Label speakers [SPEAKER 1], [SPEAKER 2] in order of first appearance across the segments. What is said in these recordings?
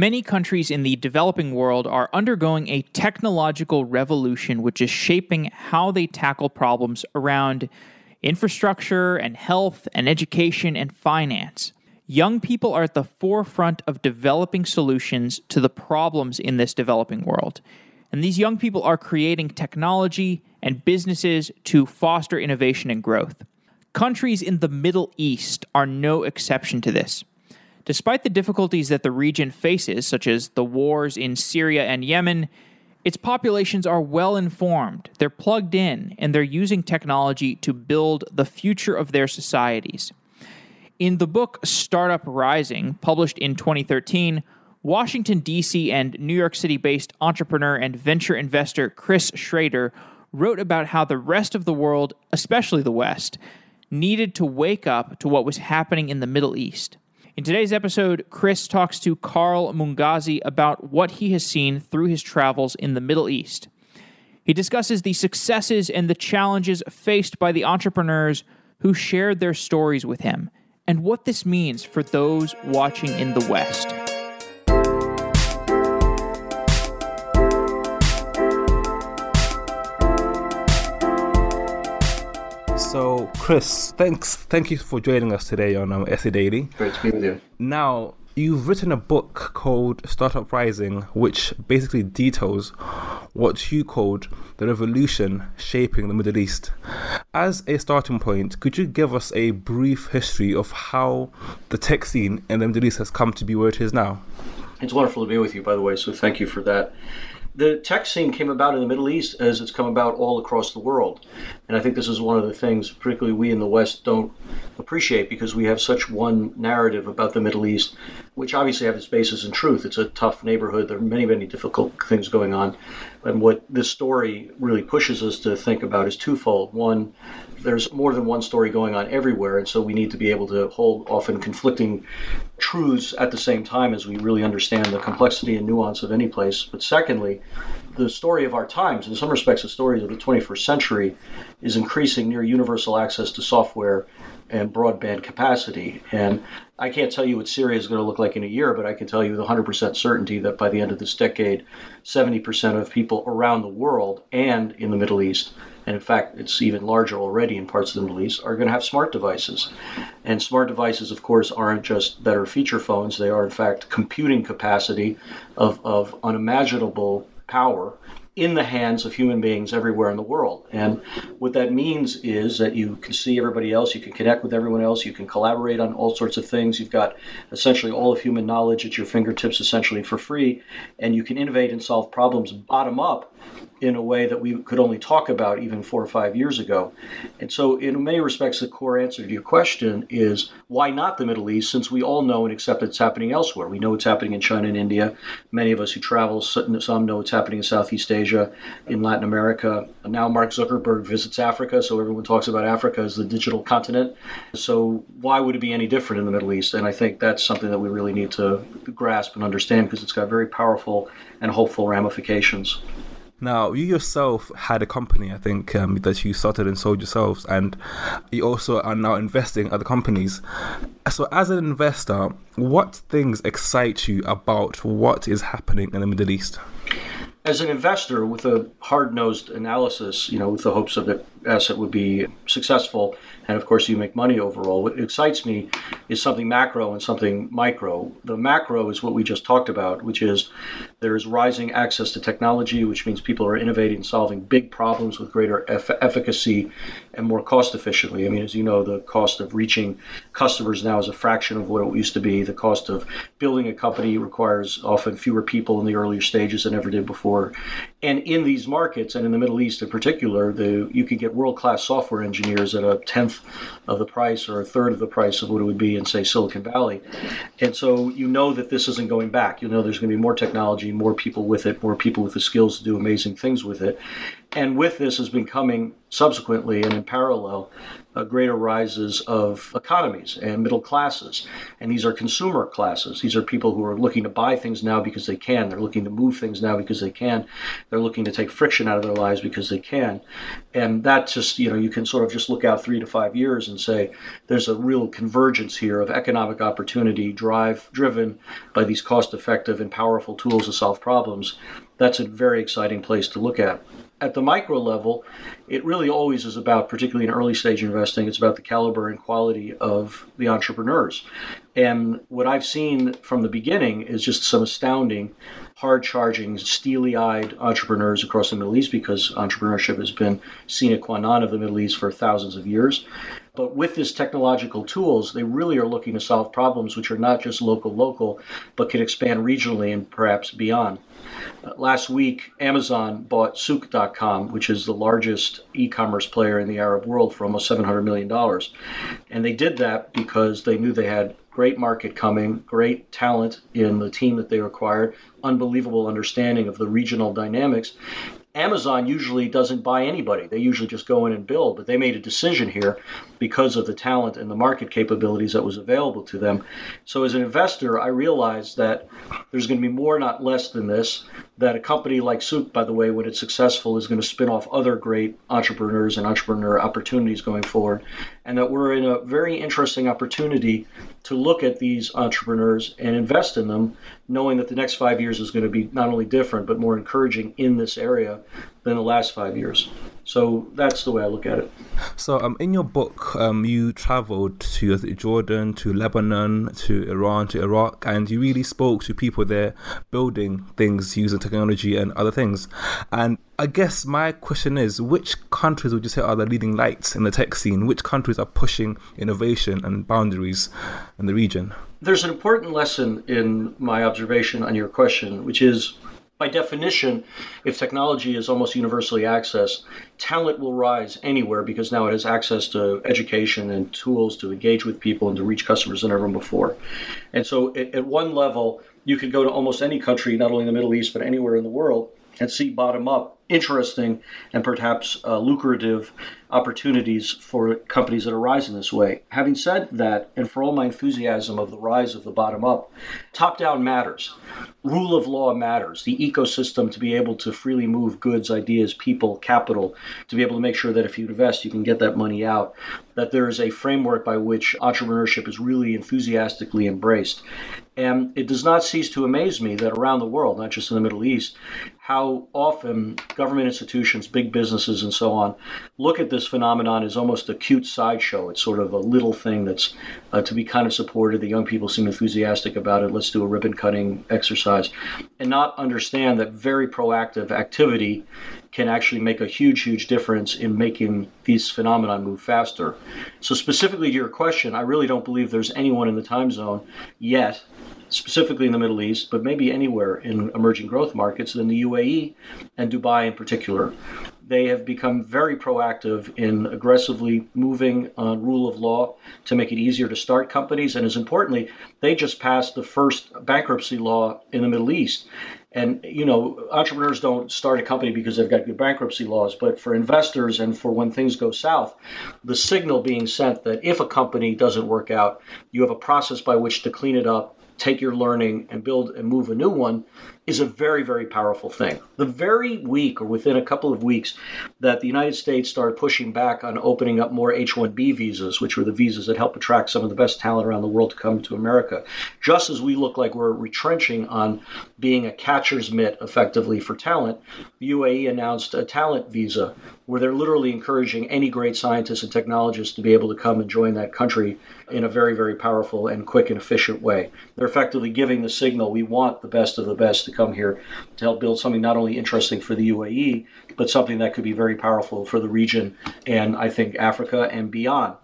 [SPEAKER 1] Many countries in the developing world are undergoing a technological revolution which is shaping how they tackle problems around infrastructure and health and education and finance. Young people are at the forefront of developing solutions to the problems in this developing world. And these young people are creating technology and businesses to foster innovation and growth. Countries in the Middle East are no exception to this. Despite the difficulties that the region faces, such as the wars in Syria and Yemen, its populations are well informed, they're plugged in, and they're using technology to build the future of their societies. In the book Startup Rising, published in 2013, Washington, D.C., and New York City based entrepreneur and venture investor Chris Schroeder wrote about how the rest of the world, especially the West, needed to wake up to what was happening in the Middle East. In today's episode, Chris talks to Carl Mungazi about what he has seen through his travels in the Middle East. He discusses the successes and the challenges faced by the entrepreneurs who shared their stories with him and what this means for those watching in the West.
[SPEAKER 2] So, Chris, thanks, thank you for joining us today on um, SE Daily.
[SPEAKER 3] Great to be with you.
[SPEAKER 2] Now, you've written a book called Startup Rising, which basically details what you called the revolution shaping the Middle East. As a starting point, could you give us a brief history of how the tech scene in the Middle East has come to be where it is now?
[SPEAKER 3] It's wonderful to be with you, by the way, so thank you for that the tech scene came about in the Middle East as it's come about all across the world. And I think this is one of the things, particularly we in the West, don't appreciate because we have such one narrative about the Middle East, which obviously have its basis in truth. It's a tough neighborhood. There are many, many difficult things going on. And what this story really pushes us to think about is twofold. One, there's more than one story going on everywhere, and so we need to be able to hold often conflicting truths at the same time as we really understand the complexity and nuance of any place. But secondly, the story of our times, in some respects, the story of the 21st century, is increasing near universal access to software and broadband capacity. And I can't tell you what Syria is going to look like in a year, but I can tell you with 100% certainty that by the end of this decade, 70% of people around the world and in the Middle East and in fact, it's even larger already in parts of the Middle East, are going to have smart devices. And smart devices, of course, aren't just better feature phones, they are, in fact, computing capacity of, of unimaginable power in the hands of human beings everywhere in the world. And what that means is that you can see everybody else, you can connect with everyone else, you can collaborate on all sorts of things. You've got essentially all of human knowledge at your fingertips essentially for free, and you can innovate and solve problems bottom up in a way that we could only talk about even four or five years ago. And so, in many respects, the core answer to your question is why not the Middle East, since we all know and accept it's happening elsewhere. We know it's happening in China and India. Many of us who travel, some know it's happening in Southeast Asia, in Latin America. Now, Mark Zuckerberg visits Africa, so everyone talks about Africa as the digital continent. So, why would it be any different in the Middle East? And I think that's something that we really need to grasp and understand because it's got very powerful and hopeful ramifications.
[SPEAKER 2] Now, you yourself had a company, I think, um, that you started and sold yourselves, and you also are now investing in other companies. So, as an investor, what things excite you about what is happening in the Middle East?
[SPEAKER 3] As an investor, with a hard nosed analysis, you know, with the hopes of the asset would be successful, and of course you make money overall. What excites me is something macro and something micro. The macro is what we just talked about, which is there is rising access to technology, which means people are innovating solving big problems with greater eff- efficacy and more cost efficiently. I mean, as you know, the cost of reaching customers now is a fraction of what it used to be. The cost of building a company requires often fewer people in the earlier stages than ever did before. And in these markets, and in the Middle East in particular, the, you can get world class software engineers at a tenth of the price or a third of the price of what it would be in, say, Silicon Valley. And so you know that this isn't going back. You know there's going to be more technology, more people with it, more people with the skills to do amazing things with it. And with this has been coming subsequently and in parallel uh, greater rises of economies and middle classes. And these are consumer classes. These are people who are looking to buy things now because they can. They're looking to move things now because they can. They're looking to take friction out of their lives because they can. And that just, you know, you can sort of just look out three to five years and say there's a real convergence here of economic opportunity drive driven by these cost effective and powerful tools to solve problems. That's a very exciting place to look at at the micro level, it really always is about, particularly in early stage investing, it's about the caliber and quality of the entrepreneurs. And what I've seen from the beginning is just some astounding, hard charging, steely eyed entrepreneurs across the Middle East because entrepreneurship has been sine qua non of the Middle East for thousands of years. But with this technological tools, they really are looking to solve problems which are not just local, local, but can expand regionally and perhaps beyond. Uh, last week, Amazon bought Souq.com, which is the largest e commerce player in the Arab world, for almost $700 million. And they did that because they knew they had great market coming, great talent in the team that they acquired, unbelievable understanding of the regional dynamics, Amazon usually doesn't buy anybody. They usually just go in and build, but they made a decision here because of the talent and the market capabilities that was available to them. So as an investor, I realized that there's going to be more, not less than this, that a company like Souq, by the way, when it's successful, is going to spin off other great entrepreneurs and entrepreneur opportunities going forward. And that we're in a very interesting opportunity to look at these entrepreneurs and invest in them, knowing that the next five years is going to be not only different, but more encouraging in this area than the last five years. So that's the way I look at it.
[SPEAKER 2] So, um, in your book, um, you traveled to Jordan, to Lebanon, to Iran, to Iraq, and you really spoke to people there building things using technology and other things. And I guess my question is which countries would you say are the leading lights in the tech scene? Which countries are pushing innovation and boundaries in the region?
[SPEAKER 3] There's an important lesson in my observation on your question, which is by definition, if technology is almost universally accessed, talent will rise anywhere because now it has access to education and tools to engage with people and to reach customers than ever before. And so, at, at one level, you could go to almost any country, not only in the Middle East, but anywhere in the world, and see bottom up interesting and perhaps uh, lucrative opportunities for companies that arise in this way. Having said that, and for all my enthusiasm of the rise of the bottom up, top down matters. Rule of law matters. The ecosystem to be able to freely move goods, ideas, people, capital, to be able to make sure that if you invest, you can get that money out. That there is a framework by which entrepreneurship is really enthusiastically embraced. And it does not cease to amaze me that around the world, not just in the Middle East, how often government institutions, big businesses, and so on look at this phenomenon as almost a cute sideshow. It's sort of a little thing that's uh, to be kind of supported. The young people seem enthusiastic about it. Let's do a ribbon cutting exercise, and not understand that very proactive activity can actually make a huge, huge difference in making these phenomena move faster. So, specifically to your question, I really don't believe there's anyone in the time zone yet specifically in the Middle East, but maybe anywhere in emerging growth markets, than the UAE and Dubai in particular. They have become very proactive in aggressively moving on rule of law to make it easier to start companies. And as importantly, they just passed the first bankruptcy law in the Middle East. And you know, entrepreneurs don't start a company because they've got good bankruptcy laws, but for investors and for when things go south, the signal being sent that if a company doesn't work out, you have a process by which to clean it up take your learning and build and move a new one is a very, very powerful thing. The very week or within a couple of weeks that the United States started pushing back on opening up more H 1B visas, which were the visas that help attract some of the best talent around the world to come to America, just as we look like we're retrenching on being a catcher's mitt effectively for talent, the UAE announced a talent visa where they're literally encouraging any great scientists and technologists to be able to come and join that country in a very, very powerful and quick and efficient way. They're effectively giving the signal we want the best of the best to come here to help build something not only interesting for the UAE, but something that could be very powerful for the region and I think Africa and beyond.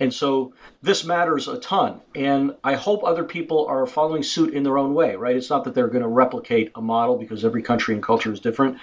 [SPEAKER 3] And so this matters a ton. And I hope other people are following suit in their own way, right? It's not that they're going to replicate a model because every country and culture is different,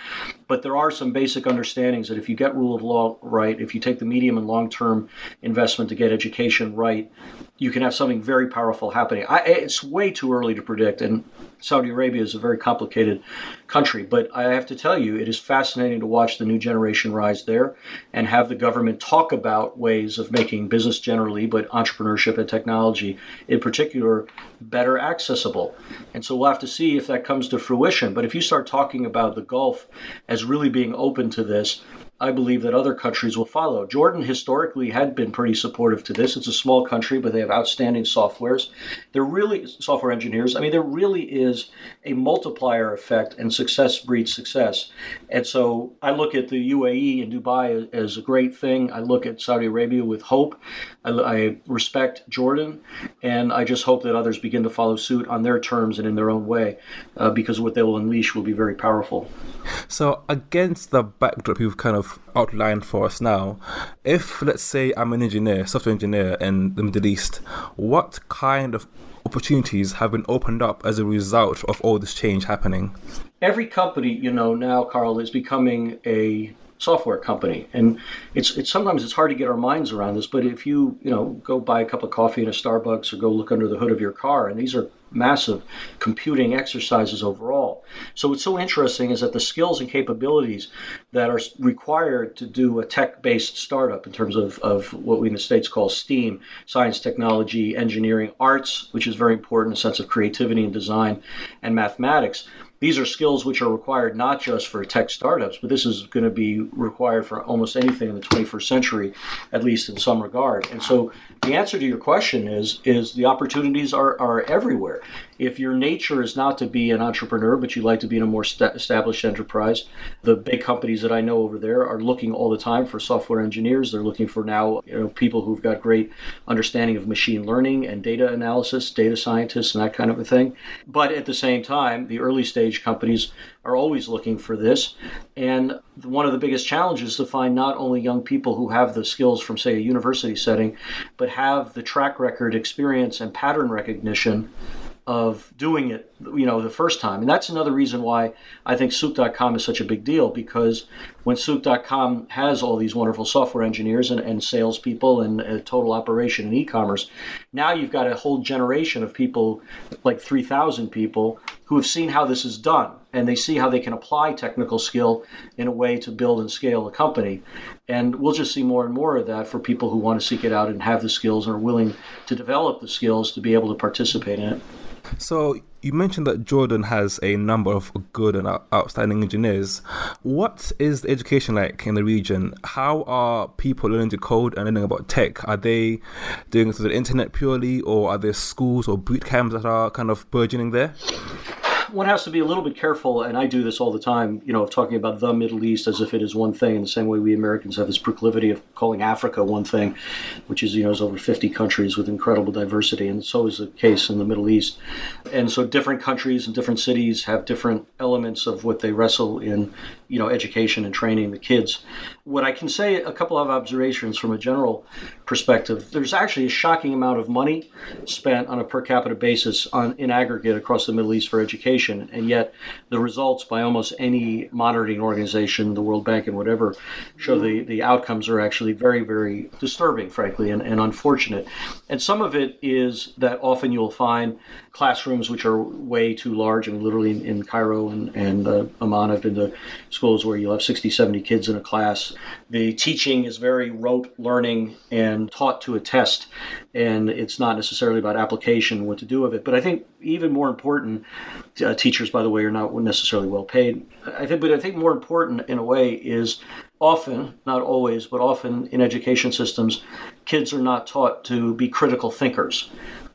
[SPEAKER 3] but there are some basic understandings that if you get rule of law right, if you take the medium and long term investment to get education right, you can have something very powerful happening. I, it's way too early to predict, and Saudi Arabia is a very complicated country. But I have to tell you, it is fascinating to watch the new generation rise there and have the government talk about ways of making business generally, but entrepreneurship and technology in particular, better accessible. And so we'll have to see if that comes to fruition. But if you start talking about the Gulf as really being open to this, I believe that other countries will follow. Jordan historically had been pretty supportive to this. It's a small country, but they have outstanding softwares. They're really software engineers. I mean, there really is a multiplier effect, and success breeds success. And so I look at the UAE and Dubai as a great thing. I look at Saudi Arabia with hope. I, I respect Jordan, and I just hope that others begin to follow suit on their terms and in their own way, uh, because what they will unleash will be very powerful.
[SPEAKER 2] So, against the backdrop you've kind of outlined for us now, if let's say I'm an engineer, software engineer in the Middle East, what kind of opportunities have been opened up as a result of all this change happening?
[SPEAKER 3] Every company, you know, now, Carl, is becoming a software company and it's it's sometimes it's hard to get our minds around this but if you you know go buy a cup of coffee in a starbucks or go look under the hood of your car and these are massive computing exercises overall. So what's so interesting is that the skills and capabilities that are required to do a tech-based startup in terms of, of what we in the States call STEAM, science, technology, engineering, arts, which is very important, a sense of creativity and design, and mathematics, these are skills which are required not just for tech startups, but this is going to be required for almost anything in the 21st century, at least in some regard. And so the answer to your question is is the opportunities are, are everywhere. If your nature is not to be an entrepreneur, but you like to be in a more st- established enterprise, the big companies that I know over there are looking all the time for software engineers. They're looking for now you know, people who've got great understanding of machine learning and data analysis, data scientists, and that kind of a thing. But at the same time, the early stage companies are always looking for this. And one of the biggest challenges to find not only young people who have the skills from, say, a university setting, but have the track record, experience, and pattern recognition of doing it, you know, the first time. And that's another reason why I think Souq.com is such a big deal because when Souq.com has all these wonderful software engineers and, and salespeople and a total operation in e-commerce, now you've got a whole generation of people, like 3,000 people, who have seen how this is done and they see how they can apply technical skill in a way to build and scale a company. And we'll just see more and more of that for people who want to seek it out and have the skills and are willing to develop the skills to be able to participate in it.
[SPEAKER 2] So you mentioned that Jordan has a number of good and outstanding engineers. What is the education like in the region? How are people learning to code and learning about tech? Are they doing it through the internet purely, or are there schools or boot camps that are kind of burgeoning there?
[SPEAKER 3] One has to be a little bit careful, and I do this all the time, you know, of talking about the Middle East as if it is one thing, in the same way we Americans have this proclivity of calling Africa one thing, which is, you know, there's over 50 countries with incredible diversity, and so is the case in the Middle East. And so different countries and different cities have different elements of what they wrestle in, you know, education and training the kids. What I can say, a couple of observations from a general perspective, there's actually a shocking amount of money spent on a per capita basis on in aggregate across the Middle East for education, and yet the results by almost any monitoring organization, the World Bank and whatever, show the, the outcomes are actually very, very disturbing, frankly, and, and unfortunate. And some of it is that often you'll find classrooms which are way too large. I mean, literally in, in Cairo and, and uh, Amman, I've been to schools where you'll have 60, 70 kids in a class. The teaching is very rote learning and taught to a test, and it's not necessarily about application, what to do with it. But I think even more important, uh, teachers, by the way, are not necessarily well paid. I think, but I think more important in a way is often, not always, but often in education systems, kids are not taught to be critical thinkers.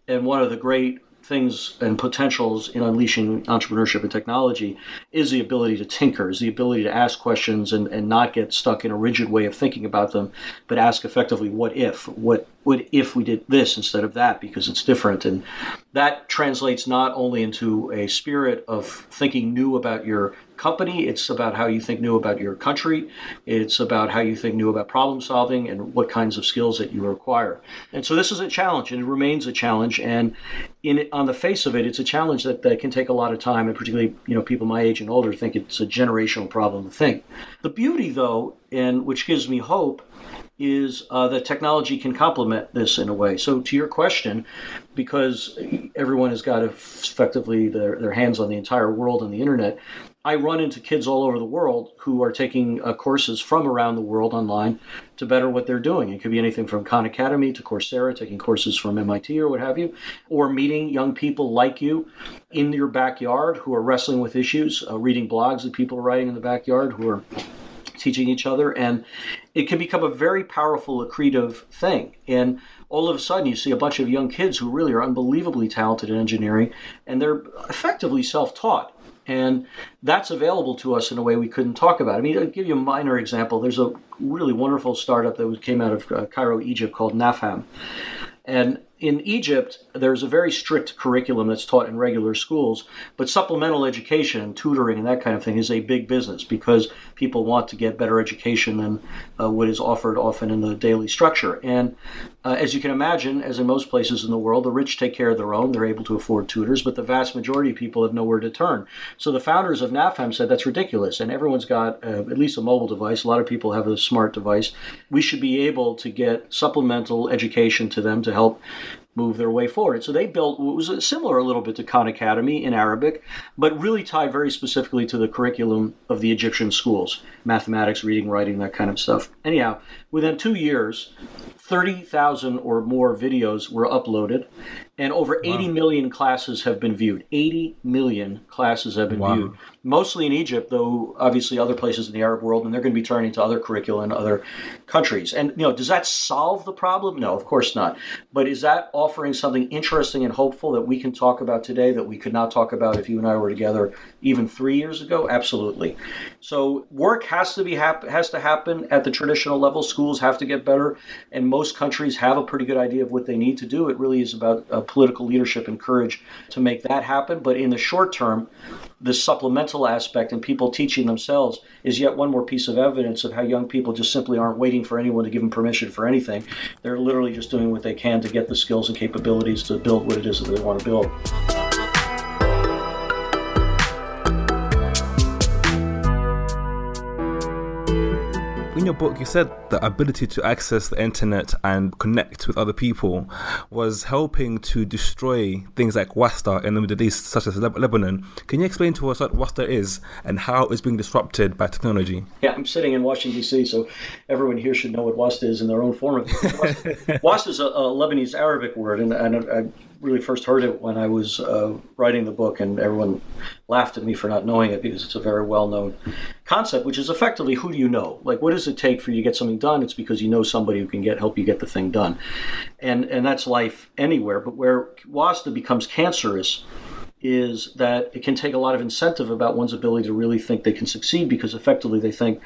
[SPEAKER 3] And one of the great things and potentials in unleashing entrepreneurship and technology is the ability to tinker, is the ability to ask questions and, and not get stuck in a rigid way of thinking about them, but ask effectively what if, what would if we did this instead of that because it's different. And that translates not only into a spirit of thinking new about your company it's about how you think new about your country it's about how you think new about problem solving and what kinds of skills that you require. And so this is a challenge and it remains a challenge. And in on the face of it it's a challenge that, that can take a lot of time and particularly you know people my age and older think it's a generational problem to think. The beauty though and which gives me hope is uh, that technology can complement this in a way. So, to your question, because everyone has got effectively their, their hands on the entire world and the internet, I run into kids all over the world who are taking uh, courses from around the world online to better what they're doing. It could be anything from Khan Academy to Coursera, taking courses from MIT or what have you, or meeting young people like you in your backyard who are wrestling with issues, uh, reading blogs that people are writing in the backyard who are teaching each other. And it can become a very powerful accretive thing. And all of a sudden, you see a bunch of young kids who really are unbelievably talented in engineering, and they're effectively self taught. And that's available to us in a way we couldn't talk about. I mean, I'll give you a minor example. There's a really wonderful startup that came out of uh, Cairo, Egypt called NAFHAM. And in Egypt, there's a very strict curriculum that's taught in regular schools, but supplemental education tutoring and that kind of thing is a big business because people want to get better education than uh, what is offered often in the daily structure. And uh, as you can imagine, as in most places in the world, the rich take care of their own. They're able to afford tutors, but the vast majority of people have nowhere to turn. So the founders of NAFHAM said that's ridiculous, and everyone's got uh, at least a mobile device. A lot of people have a smart device. We should be able to get supplemental education to them to help move their way forward. So they built what was similar a little bit to Khan Academy in Arabic, but really tied very specifically to the curriculum of the Egyptian schools mathematics, reading, writing, that kind of stuff. Anyhow, within two years, 30,000 or more videos were uploaded, and over wow. 80 million classes have been viewed. 80 million classes have been wow. viewed, mostly in Egypt, though obviously other places in the Arab world, and they're going to be turning to other curricula in other countries. And you know, does that solve the problem? No, of course not. But is that offering something interesting and hopeful that we can talk about today that we could not talk about if you and I were together even three years ago? Absolutely. So work has to be hap- has to happen at the traditional level. Schools have to get better, and most countries have a pretty good idea of what they need to do. It really is about uh, political leadership and courage to make that happen. But in the short term, the supplemental aspect and people teaching themselves is yet one more piece of evidence of how young people just simply aren't waiting for anyone to give them permission for anything. They're literally just doing what they can to get the skills and capabilities to build what it is that they want to build.
[SPEAKER 2] In your book, you said the ability to access the internet and connect with other people was helping to destroy things like Wasta in the Middle East, such as Lebanon. Can you explain to us what Wasta is and how it's being disrupted by technology?
[SPEAKER 3] Yeah, I'm sitting in Washington, D.C., so everyone here should know what Wasta is in their own form. Wasta is a, a, Lebanese Arabic word, and, and I really first heard it when I was uh, writing the book, and everyone laughed at me for not knowing it because it's a very well known concept, which is effectively who do you know? Like, what does it take for you to get something done? It's because you know somebody who can get help you get the thing done, and and that's life anywhere. But where WASTA becomes cancerous is that it can take a lot of incentive about one's ability to really think they can succeed because effectively they think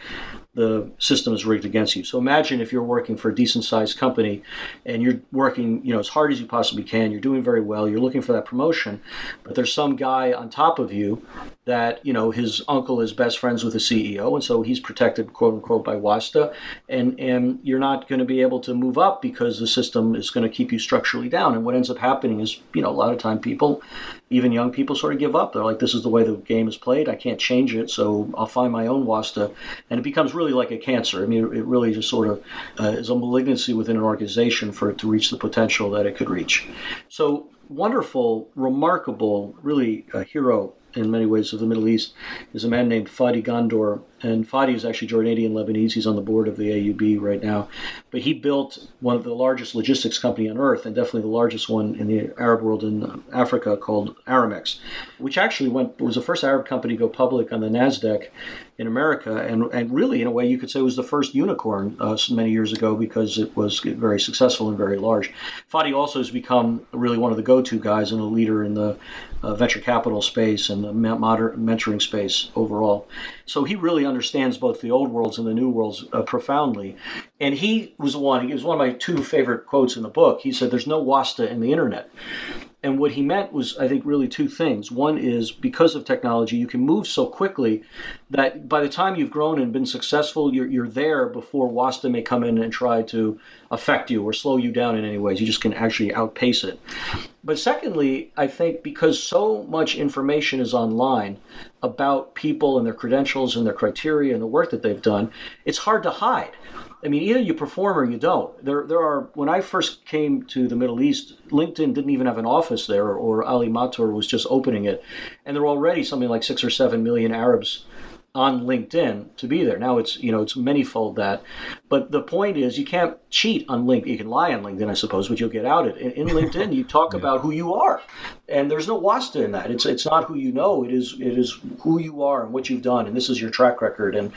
[SPEAKER 3] the system is rigged against you. So imagine if you're working for a decent sized company and you're working, you know, as hard as you possibly can, you're doing very well, you're looking for that promotion, but there's some guy on top of you that, you know, his uncle is best friends with the CEO and so he's protected quote unquote by WASTA and and you're not going to be able to move up because the system is going to keep you structurally down. And what ends up happening is, you know, a lot of time people even young people sort of give up. They're like, this is the way the game is played. I can't change it, so I'll find my own WASTA. And it becomes really like a cancer. I mean, it really just sort of uh, is a malignancy within an organization for it to reach the potential that it could reach. So wonderful, remarkable, really a hero in many ways of the Middle East is a man named Fadi Ghandour. And Fadi is actually Jordanian Lebanese. He's on the board of the AUB right now. But he built one of the largest logistics company on earth, and definitely the largest one in the Arab world in Africa, called Aramex, which actually went was the first Arab company to go public on the Nasdaq in America, and and really in a way you could say it was the first unicorn uh, many years ago because it was very successful and very large. Fadi also has become really one of the go-to guys and a leader in the uh, venture capital space and the mentoring space overall. So he really understands both the old worlds and the new worlds uh, profoundly. And he was the one, he was one of my two favorite quotes in the book. He said, There's no wasta in the internet. And what he meant was, I think, really two things. One is because of technology, you can move so quickly that by the time you've grown and been successful, you're, you're there before WASTA may come in and try to affect you or slow you down in any ways. You just can actually outpace it. But secondly, I think because so much information is online about people and their credentials and their criteria and the work that they've done, it's hard to hide. I mean, either you perform or you don't. There, there are. When I first came to the Middle East, LinkedIn didn't even have an office there, or Ali Matar was just opening it, and there were already something like six or seven million Arabs on LinkedIn to be there. Now it's you know it's manyfold that, but the point is you can't cheat on LinkedIn. You can lie on LinkedIn, I suppose, but you'll get outed. In, in LinkedIn, you talk yeah. about who you are, and there's no wasta in that. It's it's not who you know. It is it is who you are and what you've done, and this is your track record. And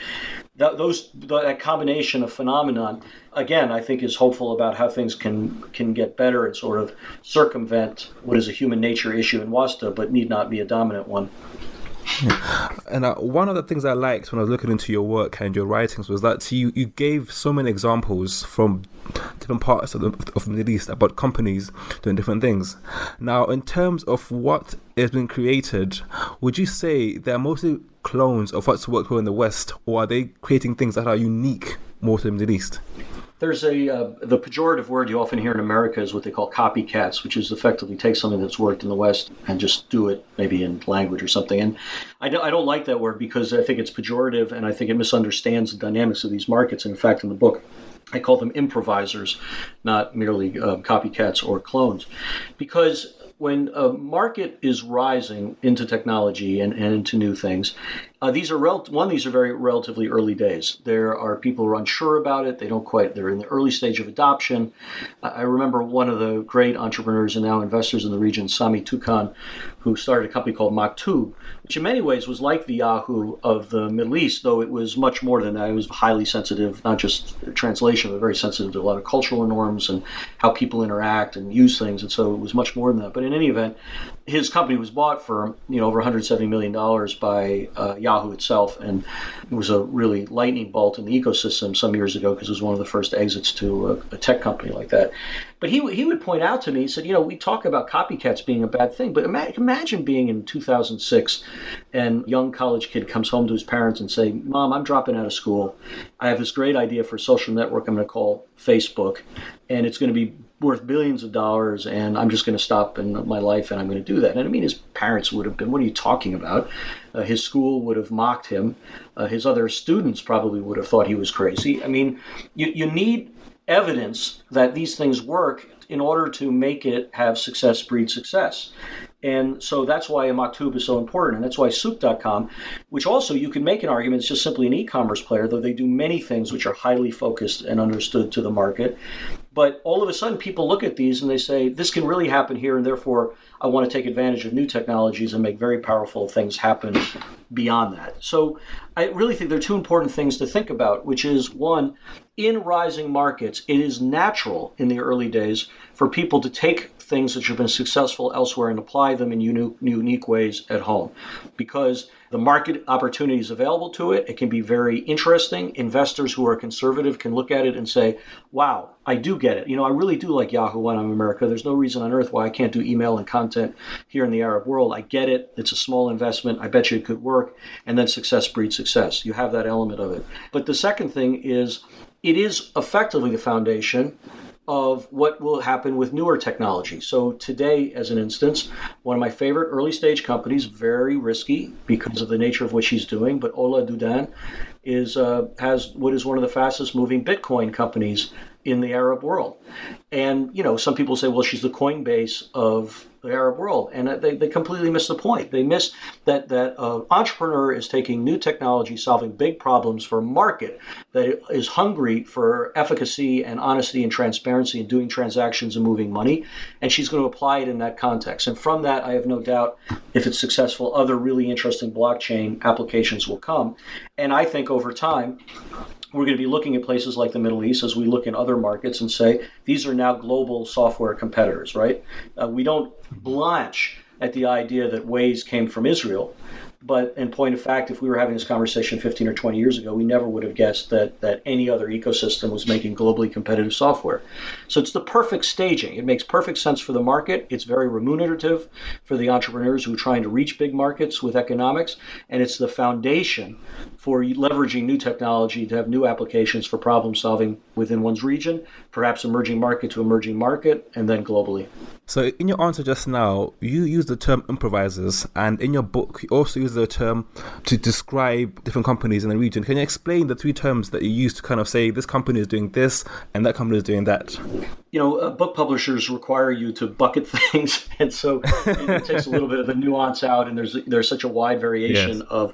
[SPEAKER 3] that, those that combination of phenomenon again i think is hopeful about how things can can get better and sort of circumvent what is a human nature issue in wasta but need not be a dominant one
[SPEAKER 2] yeah. And uh, one of the things I liked when I was looking into your work and your writings was that you, you gave so many examples from different parts of the, of the Middle East about companies doing different things. Now, in terms of what has been created, would you say they're mostly clones of what's worked well in the West, or are they creating things that are unique more to the Middle East?
[SPEAKER 3] There's a uh, the pejorative word you often hear in America is what they call copycats, which is effectively take something that's worked in the West and just do it maybe in language or something. And I don't, I don't like that word because I think it's pejorative and I think it misunderstands the dynamics of these markets. And in fact, in the book, I call them improvisers, not merely uh, copycats or clones, because when a market is rising into technology and, and into new things, uh, these are rel- one. These are very relatively early days. There are people who are unsure about it. They don't quite. They're in the early stage of adoption. Uh, I remember one of the great entrepreneurs and now investors in the region, Samih Toukan, who started a company called Maktoob, which in many ways was like the Yahoo of the Middle East, though it was much more than that. It was highly sensitive, not just translation, but very sensitive to a lot of cultural norms and how people interact and use things. And so it was much more than that. But in any event, his company was bought for you know over 170 million dollars by uh, Yahoo itself, and it was a really lightning bolt in the ecosystem some years ago because it was one of the first exits to a, a, tech company like that. But he he would point out to me, he said, you know, we talk about copycats being a bad thing, but imagine, imagine being in 2006, and young college kid comes home to his parents and say, Mom, I'm dropping out of school. I have this great idea for a social network I'm going to call Facebook, and it's going to be worth billions of dollars and I'm just going to stop in my life and I'm going to do that. And I mean, his parents would have been, what are you talking about? Uh, his school would have mocked him. Uh, his other students probably would have thought he was crazy. I mean, you, you need evidence that these things work in order to make it have success breed success. And so that's why Maktoob is so important. And that's why Souq.com, which also you can make an argument, it's just simply an e commerce player, though they do many things which are highly focused and understood to the market. But all of a sudden, people look at these and they say, this can really happen here, and therefore I want to take advantage of new technologies and make very powerful things happen beyond that. So I really think there are two important things to think about, which is one, in rising markets, it is natural in the early days for people to take things that have been successful elsewhere and apply them in unique, unique ways at home because the market opportunities available to it. It can be very interesting. Investors who are conservative can look at it and say, wow, I do get it. You know, I really do like Yahoo when I'm America. There's no reason on earth why I can't do email and content here in the Arab world. I get it. It's a small investment. I bet you it could work. And then success breeds success. You have that element of it. But the second thing is, it is effectively the foundation of what will happen with newer technology. So today, as an instance, one of my favorite early stage companies, very risky because of the nature of what she's doing, but Ola Doudin is uh, has what is one of the fastest moving Bitcoin companies in the Arab world. And, you know, some people say, well, she's the Coinbase of the Arab world. And they, they completely miss the point. They miss that, that uh, entrepreneur is taking new technology, solving big problems for a market that is hungry for efficacy and honesty and transparency and doing transactions and moving money. And she's going to apply it in that context. And from that, I have no doubt, if it's successful, other really interesting blockchain applications will come. And I think over time, we're going to be looking at places like the Middle East as we look in other markets and say these are now global software competitors, right? Uh, we don't blanch at the idea that Waze came from Israel But in point of fact, if we were having this conversation 15 or 20 years ago, we never would have guessed that, that any other ecosystem was making globally competitive software. So it's the perfect staging. It makes perfect sense for the market. It's very remunerative for the entrepreneurs who are trying to reach big markets with economics. And it's the foundation for leveraging new technology to have new applications for problem solving within one's region, perhaps emerging market to emerging market, and then globally.
[SPEAKER 2] So, in your answer just now, you use the term improvisers, and in your book, you also use the term to describe different companies in the region. Can you explain the three terms that you use to kind of say this company is doing this and that company is doing that?
[SPEAKER 3] You know, uh, book publishers require you to bucket things, and so it, it, takes a little bit of the nuance out. And there's there's such a wide variation yes. of,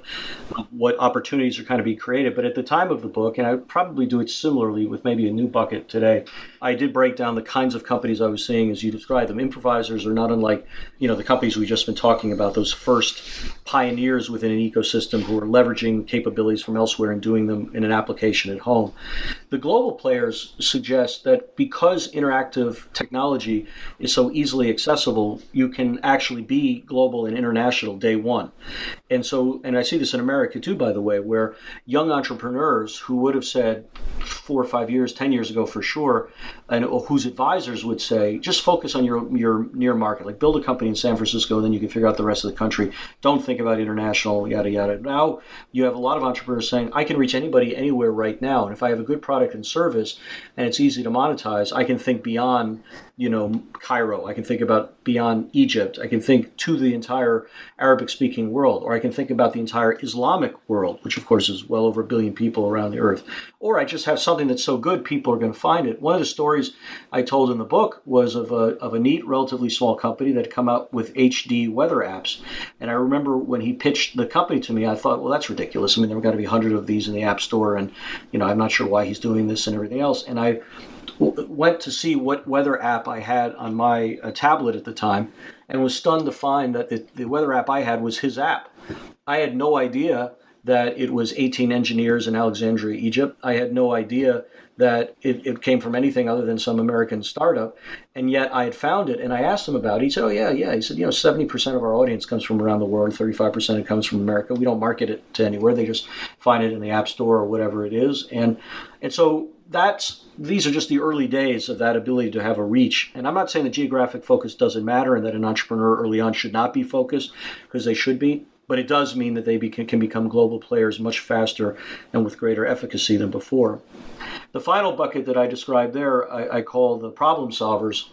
[SPEAKER 3] of what opportunities are kind of be created. But at the time of the book, and I would probably do it similarly with maybe a new bucket today, I did break down the kinds of companies I was seeing as you described them improvisers are not unlike, you know, the companies we've just been talking about, those first pioneers within an ecosystem who are leveraging capabilities from elsewhere and doing them in an application at home. The global players suggest that because interactive technology is so easily accessible, you can actually be global and international day one. And so, and I see this in America too, by the way, where young entrepreneurs who would have said four or five years, 10 years ago for sure, and whose advisors would say, just focus on your your near market. Like build a company in San Francisco, then you can figure out the rest of the country. Don't think about international, yada yada. Now you have a lot of entrepreneurs saying, I can reach anybody anywhere right now, and if I have a good product and service, and it's easy to monetize, I can think beyond you know Cairo. I can think about beyond Egypt. I can think to the entire Arabic-speaking world, or I can think about the entire Islamic world, which of course is well over a billion people around the earth. Or I just have something that's so good people are going to find it. One of the stories I told in the book was of a of a neat, relatively small company that had come out with HD weather apps. And I remember when he pitched the company to me, I thought, well, that's ridiculous. I mean, there are going to be hundred of these in the App Store, and you know, I'm not sure why he's doing this and everything else. And I went to see what weather app I had on my uh, tablet at the time and was stunned to find that the, the weather app I had was his app. I had no idea that it was 18 engineers in Alexandria, Egypt. I had no idea that it, it, came from anything other than some American startup. And yet I had found it and I asked him about it. He said, Oh, yeah, yeah. He said, You know, 70% of our audience comes from around the world, 35% it comes from America. We don't market it to anywhere. They just find it in the App Store or whatever it is. And, and so that's these are just the early days of that ability to have a reach. And I'm not saying that geographic focus doesn't matter and that an entrepreneur early on should not be focused because they should be, but it does mean that they can become global players much faster and with greater efficacy than before. The final bucket that I described there, I, I call the problem solvers.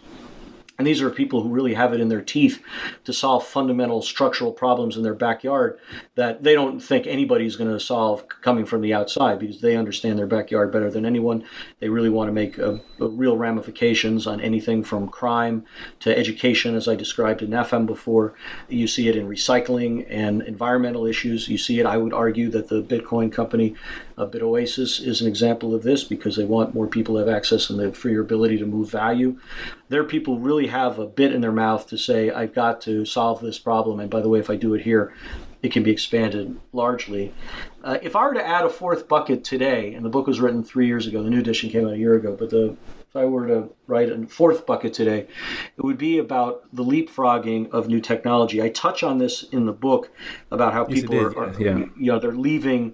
[SPEAKER 3] And these are people who really have it in their teeth to solve fundamental structural problems in their backyard that they don't think anybody's going to solve coming from the outside because they understand their backyard better than anyone. They really want to make a, a real ramifications on anything from crime to education, as I described in NAFHAM before. You see it in recycling and environmental issues. You see it, I would argue, that the Bitcoin company uh, BitOasis is an example of this because they want more people to have access and the freer ability to move value. Their people really have a bit in their mouth to say, I've got to solve this problem. And by the way, if I do it here, it can be expanded largely. Uh, if I were to add a fourth bucket today, and the book was written three years ago, the new edition came out a year ago, but the if I were to write a fourth bucket today, it would be about the leapfrogging of new technology. I touch on this in the book about how people yes, are, are yeah. you know, they're leaving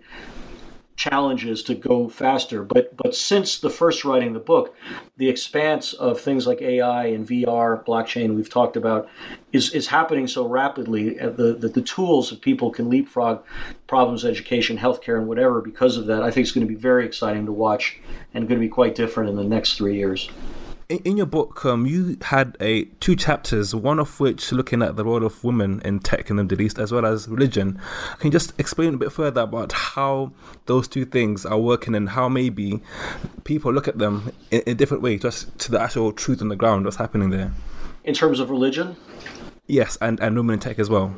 [SPEAKER 3] challenges to go faster. But but since the first writing the book, the expanse of things like AI and VR, blockchain we've talked about, is, is happening so rapidly that the, the, the tools that people can leapfrog problems, education, healthcare, and whatever because of that, I think it's going to be very exciting to watch and going to be quite different in the next three years
[SPEAKER 2] in, in your book, um, you had a two chapters, one of which looking at the role of women in tech in the Middle East as well as religion. Can you just explain a bit further about how those two things are working and how maybe people look at them in, in a different way, just to the actual truth on the ground, what's happening there?
[SPEAKER 3] In terms of religion?
[SPEAKER 2] Yes, and, and women in tech as well.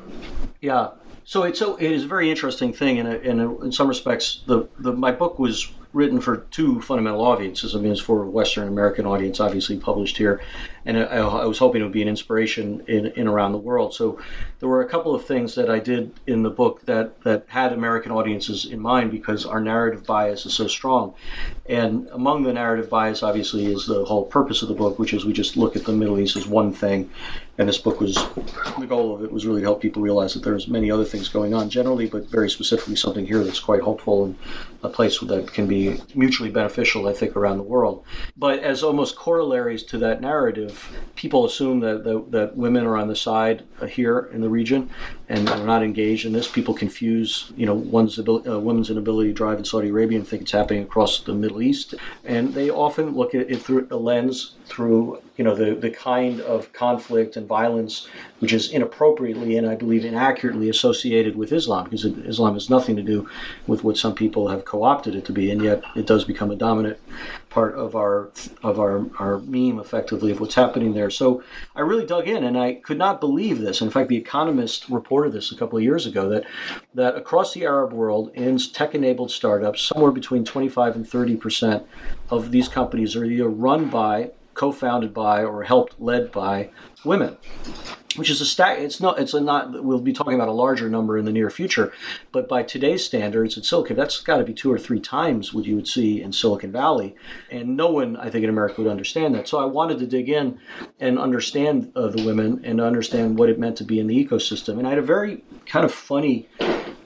[SPEAKER 3] Yeah. So it's so it is a very interesting thing, and in, in, in some respects, the, the my book was written for two fundamental audiences. I mean, it's for a Western American audience, obviously published here, and I, I, was hoping it would be an inspiration in, in around the world. So there were a couple of things that I did in the book that that had American audiences in mind because our narrative bias is so strong. And among the narrative bias, obviously, is the whole purpose of the book, which is we just look at the Middle East as one thing, And this book was the goal of it was really to help people realize that there's many other things going on generally, but very specifically something here that's quite hopeful and a place that can be mutually beneficial, I think, around the world. But as almost corollaries to that narrative, people assume that, that, that women are on the side here in the region and are not engaged in this. People confuse, you know, one's ability, uh, women's inability to drive in Saudi Arabia and think it's happening across the Middle East. And they often look at it through a lens through you know the, the kind of conflict and violence which is inappropriately and I believe inaccurately associated with Islam because Islam has nothing to do with what some people have co-opted it to be and yet it does become a dominant part of our of our, our meme effectively of what's happening there. So I really dug in and I could not believe this. In fact the Economist reported this a couple of years ago that that across the Arab world in tech enabled startups somewhere between 25 and 30 percent of these companies are either run by co-founded by or helped led by women which is a stat it's not it's a not we'll be talking about a larger number in the near future but by today's standards in silicon that's got to be two or three times what you would see in silicon valley and no one i think in america would understand that. So i wanted to dig in and understand uh, the women and understand what it meant to be in the ecosystem and i had a very kind of funny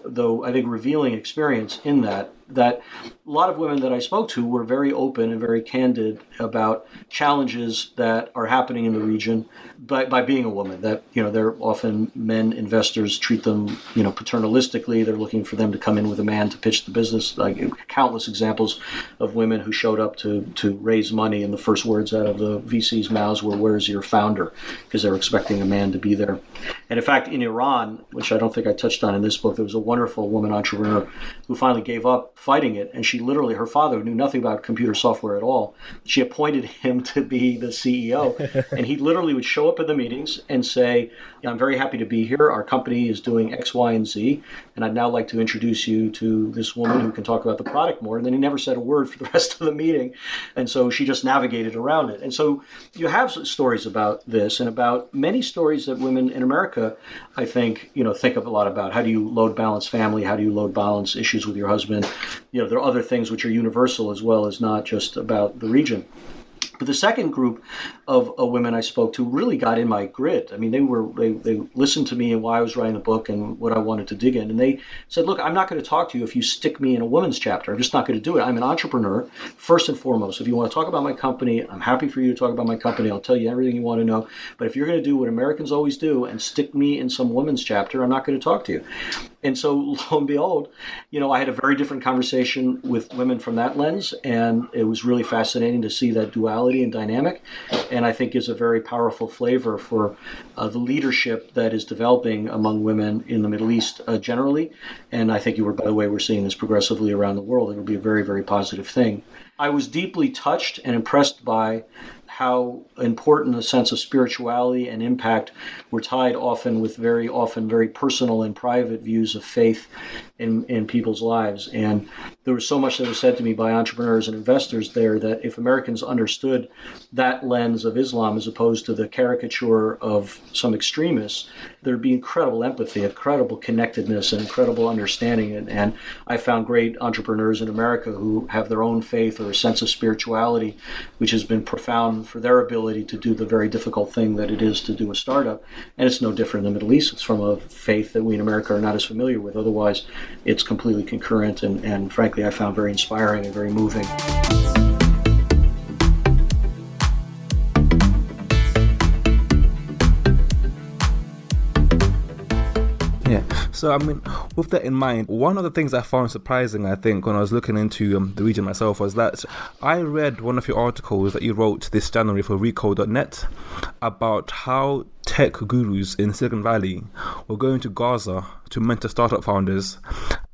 [SPEAKER 3] though I think revealing experience in that that a lot of women that I spoke to were very open and very candid about challenges that are happening in the region by, by being a woman. That you know, they're often men investors treat them you know paternalistically. They're looking for them to come in with a man to pitch the business. Like countless examples of women who showed up to to raise money, and the first words out of the VC's mouths were, "Where's your founder?" Because they're expecting a man to be there. And in fact, in Iran, which I don't think I touched on in this book, there was a wonderful woman entrepreneur who finally gave up fighting it, and she literally, her father knew nothing about computer software at all. She appointed him to be the CEO, and he literally would show up at the meetings and say, I'm very happy to be here. Our company is doing X, Y, and Z, and I'd now like to introduce you to this woman who can talk about the product more. And then he never said a word for the rest of the meeting, and so she just navigated around it. And so you have stories about this and about many stories that women in America, I think, you know, think of a lot about. How do you load balance family? How do you load balance issues with your husband? You know, there are other things which are universal as well as not just about the region. But the second group of women I spoke to really got in my grid. I mean, they were they, they listened to me and why I was writing the book and what I wanted to dig in, and they said, "Look, I'm not going to talk to you if you stick me in a women's chapter. I'm just not going to do it. I'm an entrepreneur first and foremost. If you want to talk about my company, I'm happy for you to talk about my company. I'll tell you everything you want to know. But if you're going to do what Americans always do and stick me in some women's chapter, I'm not going to talk to you." And so, lo and behold, you know, I had a very different conversation with women from that lens, and it was really fascinating to see that duality and dynamic. And I think is a very powerful flavor for uh, the leadership that is developing among women in the Middle East uh, generally. And I think you were, by the way, we're seeing this progressively around the world. It'll be a very, very positive thing. I was deeply touched and impressed by how important a sense of spirituality and impact were tied often with very often very personal and private views of faith in, in people's lives. And there was so much that was said to me by entrepreneurs and investors there that if Americans understood that lens of Islam as opposed to the caricature of some extremists, there'd be incredible empathy, incredible connectedness, and incredible understanding. And, and I found great entrepreneurs in America who have their own faith or a sense of spirituality, which has been profound for their ability to do the very difficult thing that it is to do a startup. And it's no different in the Middle East. It's from a faith that we in America are not as familiar with. Otherwise, it's completely concurrent and, and frankly, I found very inspiring and very moving.
[SPEAKER 2] So, I mean, with that in mind, one of the things I found surprising, I think, when I was looking into um, the region myself, was that I read one of your articles that you wrote this January for Recode.net about how tech gurus in Silicon Valley were going to Gaza to mentor startup founders,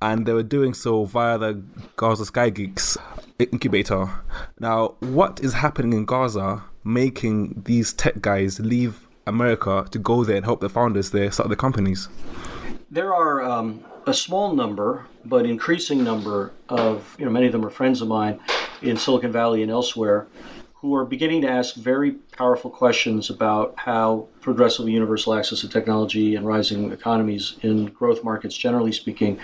[SPEAKER 2] and they were doing so via the Gaza Sky Geeks incubator. Now, what is happening in Gaza making these tech guys leave America to go there and help the founders there start their companies?
[SPEAKER 3] There are um, a small number, but increasing number of, you know, many of them are friends of mine in Silicon Valley and elsewhere who are beginning to ask very powerful questions about how progressive universal access to technology and rising economies in growth markets, generally speaking,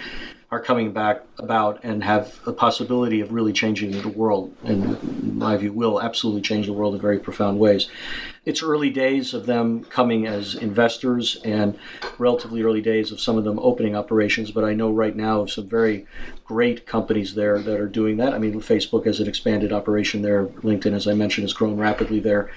[SPEAKER 3] are coming back about and have a possibility of really changing the world, and in my view, will absolutely change the world in very profound ways. It's early days of them coming as investors and relatively early days of some of them opening operations. But I know right now of some very great companies there that are doing that. I mean, Facebook has an expanded operation there. LinkedIn, as I mentioned, has grown rapidly there.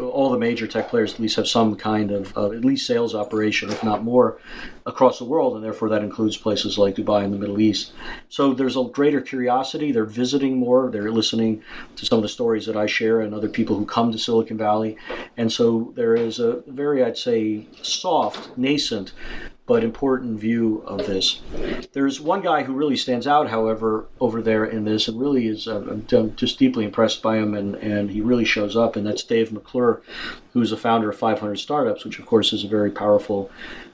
[SPEAKER 3] All the major tech players at least have some kind of, at least sales operation, if not more, across the world, and therefore that includes places like Dubai and the Middle East. So there's a greater curiosity. They're visiting more. They're listening to some of the stories that I share and other people who come to Silicon Valley. And so there is a very, I'd say, soft, nascent but important view of this. There's one guy who really stands out, however, over there in this, and really is uh, I'm just deeply impressed by him, and, and he really shows up, and that's Dave McClure, who's the founder of 500 Startups, which of course is a very powerful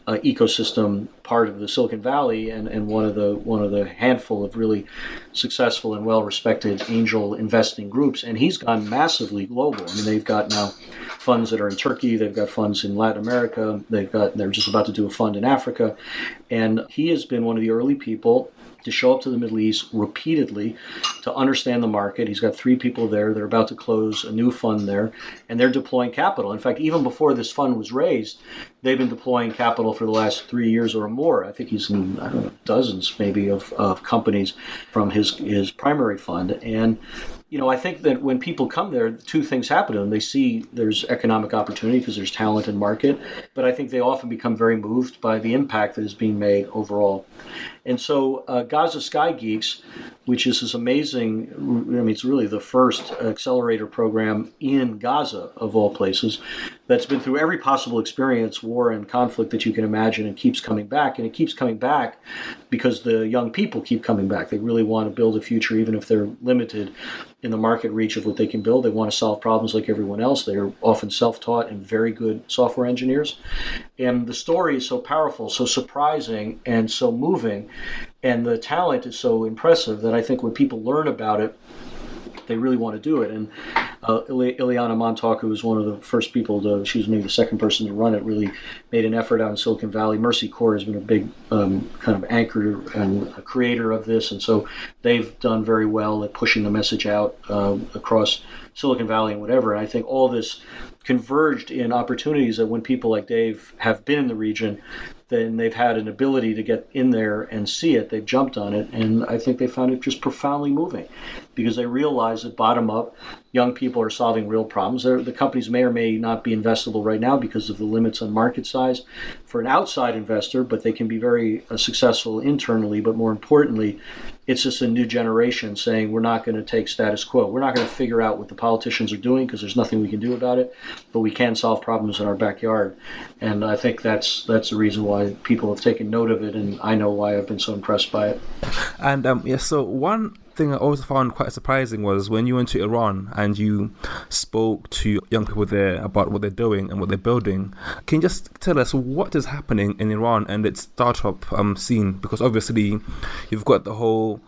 [SPEAKER 3] uh, ecosystem part of the Silicon Valley and, and one of the one of the handful of really successful and well respected angel investing groups. And he's gone massively global. I mean, they've got now funds that are in Turkey, they've got funds in Latin America, they've got they're just about to do a fund in Africa, and he has been one of the early people to show up to the Middle East repeatedly to understand the market. He's got three people there. They're about to close a new fund there, and they're deploying capital. In fact, even before this fund was raised, they've been deploying capital for the last three years or more. I think he's in know, dozens maybe of, of companies from his his primary fund, and you know, I think that when people come there, two things happen to them. They see there's economic opportunity because there's talent and market, but I think they often become very moved by the impact that is being made overall. And so, uh, Gaza Sky Geeks, which is this amazing, I mean, it's really the first accelerator program in Gaza, of all places, that's been through every possible experience, war and conflict that you can imagine, and keeps coming back. And it keeps coming back because the young people keep coming back. They really want to build a future, even if they're limited in the market reach of what they can build. They want to solve problems like everyone else. They are often self taught and very good software engineers. And the story is so powerful, so surprising, and so moving and the talent is so impressive that I think when people learn about it, they really want to do it. And uh, Iliana Montauk, who was one of the first people to, she was maybe the second person to run it, really made an effort out in Silicon Valley. Mercy Corps has been a big um, kind of anchor and creator of this, and so they've done very well at pushing the message out uh, across Silicon Valley and whatever. And I think all this converged in opportunities that when people like Dave have been in the region, then they've had an ability to get in there and see it. They've jumped on it, and I think they found it just profoundly moving because they realize that bottom up, young people are solving real problems. They're, the companies may or may not be investable right now because of the limits on market size for an outside investor, but they can be very uh, successful internally. But more importantly, it's just a new generation saying we're not going to take status quo. We're not going to figure out what the politicians are doing because there's nothing we can do about it, but we can solve problems in our backyard. And I think that's that's the reason why people have taken note of it, and I know why I've been so impressed by it.
[SPEAKER 2] And um, yeah, so one thing I always found quite surprising was when you went to Iran and you spoke to young people there about what they're doing and what they're building. Can you just tell us what is happening in Iran and its startup um, scene? Because obviously, you've got the whole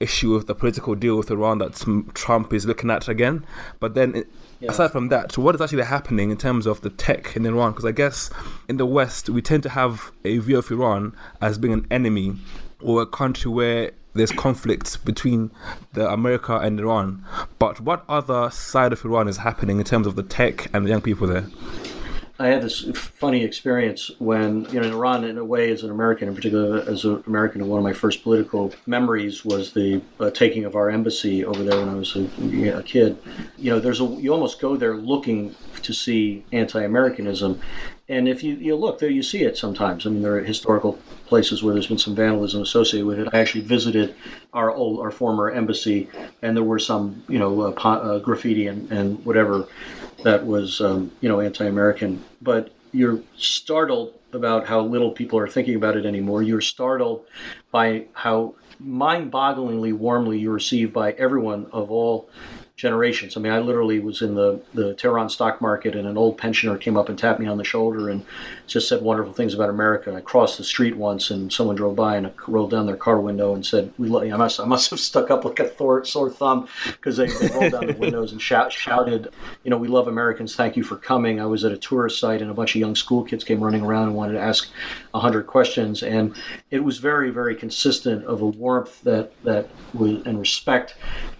[SPEAKER 2] issue of the political deal with Iran that Trump is looking at again. But then, yeah. aside from that, what is actually happening in terms of the tech in Iran? Because I guess in the West, we tend to have a view of Iran as being an enemy or a country where there's conflict between the America and Iran. But what other side of Iran is happening in terms of the tech and the young people there?
[SPEAKER 3] I had this funny experience when, you know, in Iran, in a way, as an American, in particular as an American, one of my first political memories was the uh, taking of our embassy over there when I was a, a, kid. You know, there's a you almost go there looking to see anti-Americanism, and if you, you look there, you see it sometimes. I mean, there are historical places where there's been some vandalism associated with it. I actually visited our old, our former embassy, and there were some, you know, uh, uh, graffiti and, and whatever that was, um, you know, anti-American. But you're startled about how little people are thinking about it anymore. You're startled by how mind-bogglingly warmly you're received by everyone of all generations. I mean, I literally was in the, the Tehran stock market and an old pensioner came up and tapped me on the shoulder and just said wonderful things about America. I crossed the street once and someone drove by and rolled down their car window and said, "We love you." I must, I must have stuck up like a Thor, sore thumb because they, they, rolled down the windows and shout, shouted, you know, we love Americans. Thank you for coming. I was at a tourist site and a bunch of young school kids came running around and wanted to ask 100 questions. And it was very, very consistent of a warmth that that was and respect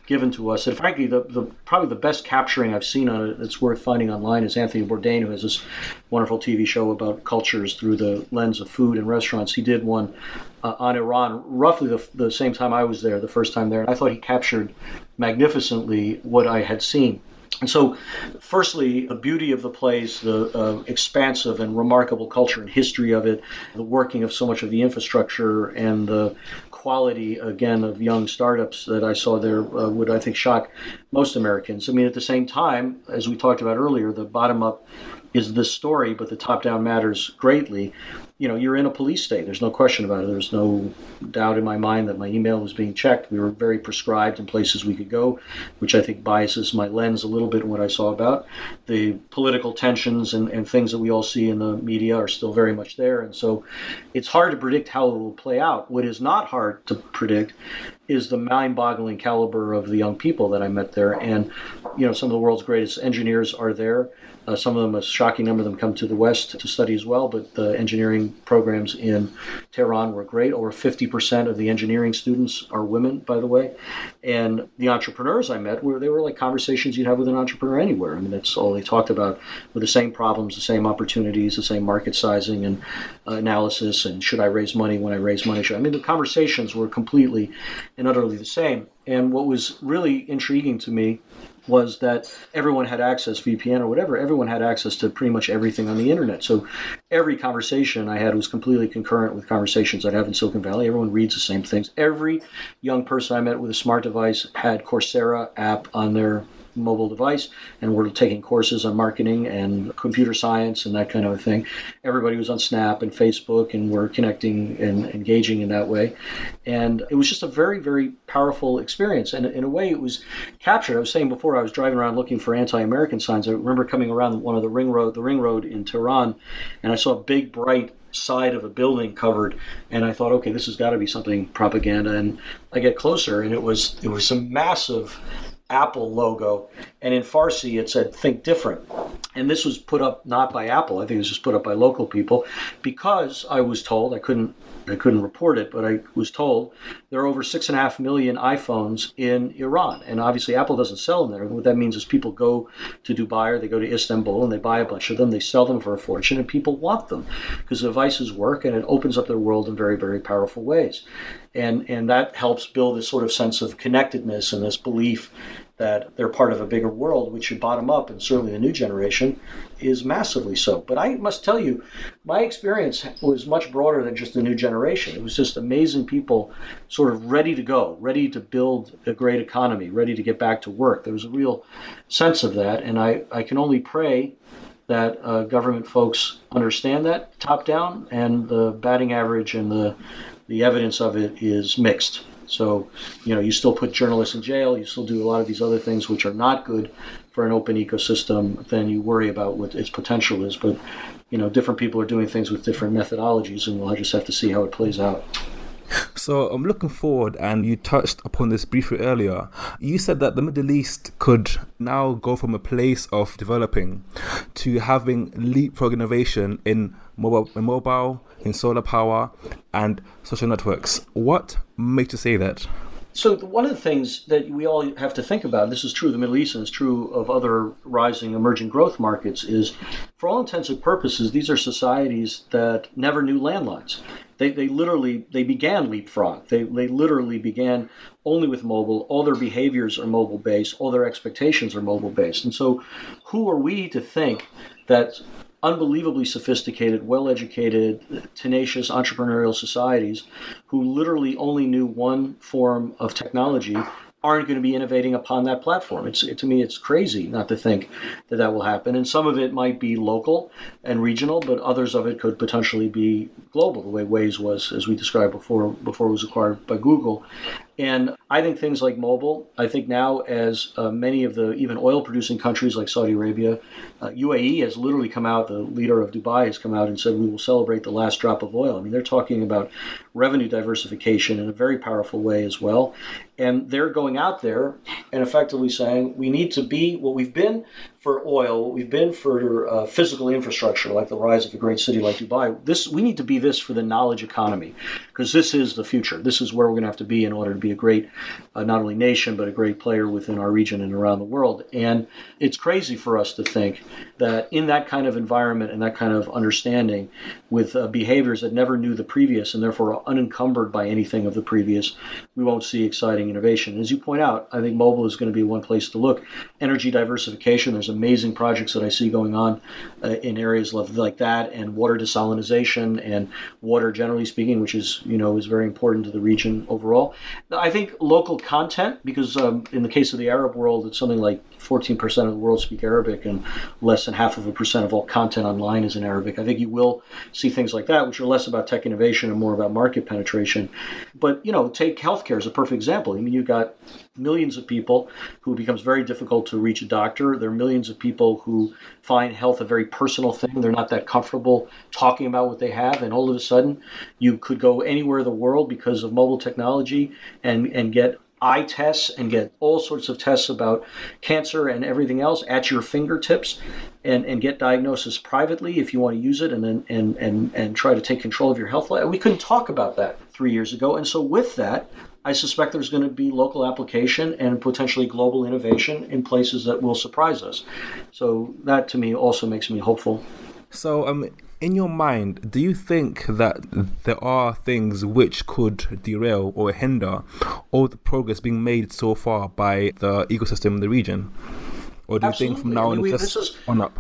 [SPEAKER 3] given to us. And frankly, the, the probably the best capturing I've seen on it that's worth finding online is Anthony Bourdain, who has this wonderful TV show about cultures through the lens of food and restaurants. He did one uh, on Iran roughly the, the same time I was there, the first time there. I thought he captured magnificently what I had seen. And so, firstly, the beauty of the place, the uh, expansive and remarkable culture and history of it, the working of so much of the infrastructure, and the quality, again, of young startups that I saw there uh, would, I think, shock most Americans. I mean, at the same time, as we talked about earlier, the bottom up is this story, but the top down matters greatly you know, you're in a police state. There's no question about it. There's no doubt in my mind that my email was being checked. We were very prescribed in places we could go, which I think biases my lens a little bit in what I saw about. The political tensions and, and things that we all see in the media are still very much there. And so it's hard to predict how it will play out. What is not hard to predict is the mind-boggling caliber of the young people that I met there, and you know some of the world's greatest engineers are there. Uh, some of them, a shocking number of them, come to the West to study as well. But the engineering programs in Tehran were great. Over 50% of the engineering students are women, by the way. And the entrepreneurs I met were they were like conversations you'd have with an entrepreneur anywhere. I mean, that's all they talked about were the same problems, the same opportunities, the same market sizing and uh, analysis, and should I raise money when I raise money? Should, I mean, the conversations were completely and utterly the same. And what was really intriguing to me was that everyone had access VPN or whatever everyone had access to pretty much everything on the internet. So every conversation I had was completely concurrent with conversations I'd have in Silicon Valley. Everyone reads the same things. Every young person I met with a smart device had Coursera app on their mobile device, and we're taking courses on marketing and computer science and that kind of a thing. Everybody was on Snap and Facebook, and we're connecting and engaging in that way. And it was just a very, very powerful experience. And in a way, it was captured. I was saying before, I was driving around looking for anti-American signs. I remember coming around one of the ring road, the ring road in Tehran, and I saw a big, bright side of a building covered and I thought okay this has got to be something propaganda and I get closer and it was it was some massive Apple logo, and in Farsi it said "Think Different." And this was put up not by Apple. I think it was just put up by local people, because I was told I couldn't I couldn't report it, but I was told there are over six and a half million iPhones in Iran, and obviously Apple doesn't sell them there. What that means is people go to Dubai or they go to Istanbul and they buy a bunch of them. They sell them for a fortune, and people want them because the devices work and it opens up their world in very very powerful ways, and and that helps build this sort of sense of connectedness and this belief that they're part of a bigger world, which should bottom up, and certainly the new generation is massively so. But I must tell you, my experience was much broader than just the new generation. It was just amazing people sort of ready to go, ready to build a great economy, ready to get back to work. There was a real sense of that, and I, I can only pray that uh, government folks understand that top down, and the batting average and the the evidence of it is mixed. So, you know, you still put journalists in jail, you still do a lot of these other things which are not good for an open ecosystem, then you worry about what its potential is. But, you know, different people are doing things with different methodologies, and we'll just have to see how it plays out.
[SPEAKER 2] So I'm looking forward, and you touched upon this briefly earlier. You said that the Middle East could now go from a place of developing to having leapfrog innovation in mobile, in mobile in solar power and social networks. What makes you say that?
[SPEAKER 3] So one of the things that we all have to think about, this is true of the Middle East and it's true of other rising emerging growth markets, is for all intents and purposes, these are societies that never knew landlines. They, they literally they began leapfrog. They, they literally began only with mobile. All their behaviors are mobile based. All their expectations are mobile based. And so, who are we to think that unbelievably sophisticated, well educated, tenacious entrepreneurial societies who literally only knew one form of technology aren't going to be innovating upon that platform. It's it, to me, it's crazy not to think that that will happen. And some of it might be local and regional, but others of it could potentially be global, the way Waze was, as we described before, before it was acquired by Google. And I think things like mobile, I think now as uh, many of the even oil producing countries like Saudi Arabia, uh, UAE has literally come out, the leader of Dubai has come out and said we will celebrate the last drop of oil. I mean, they're talking about revenue diversification in a very powerful way as well. And they're going out there and effectively saying we need to be what we've been for oil, what we've been for uh, physical infrastructure, like the rise of a great city like Dubai. This we need to be this for the knowledge economy, because this is the future. This is where we're going to have to be in order to be a great, uh, not only nation but a great player within our region and around the world. And it's crazy for us to think that in that kind of environment and that kind of understanding, with uh, behaviors that never knew the previous and therefore are unencumbered by anything of the previous, we won't see exciting innovation. As you point out, I think mobile is going to be one place to look. Energy diversification. There's amazing projects that I see going on uh, in areas like that, and water desalination and water, generally speaking, which is you know is very important to the region overall. I think local content, because um, in the case of the Arab world, it's something like 14% of the world speak Arabic, and less than half of a percent of all content online is in Arabic. I think you will see things like that, which are less about tech innovation and more about market penetration. But you know, take healthcare as a perfect example. I mean, you've got millions of people who becomes very difficult to reach a doctor. There are millions of people who find health a very personal thing. They're not that comfortable talking about what they have, and all of a sudden, you could go anywhere in the world because of mobile technology and and get eye tests and get all sorts of tests about cancer and everything else at your fingertips and, and get diagnosis privately if you want to use it and then and, and, and try to take control of your health. We couldn't talk about that three years ago. And so with that, I suspect there's going to be local application and potentially global innovation in places that will surprise us. So that to me also makes me hopeful.
[SPEAKER 2] So um in your mind, do you think that there are things which could derail or hinder all the progress being made so far by the ecosystem in the region? Or do
[SPEAKER 3] Absolutely.
[SPEAKER 2] you think from now on we, just is, on up?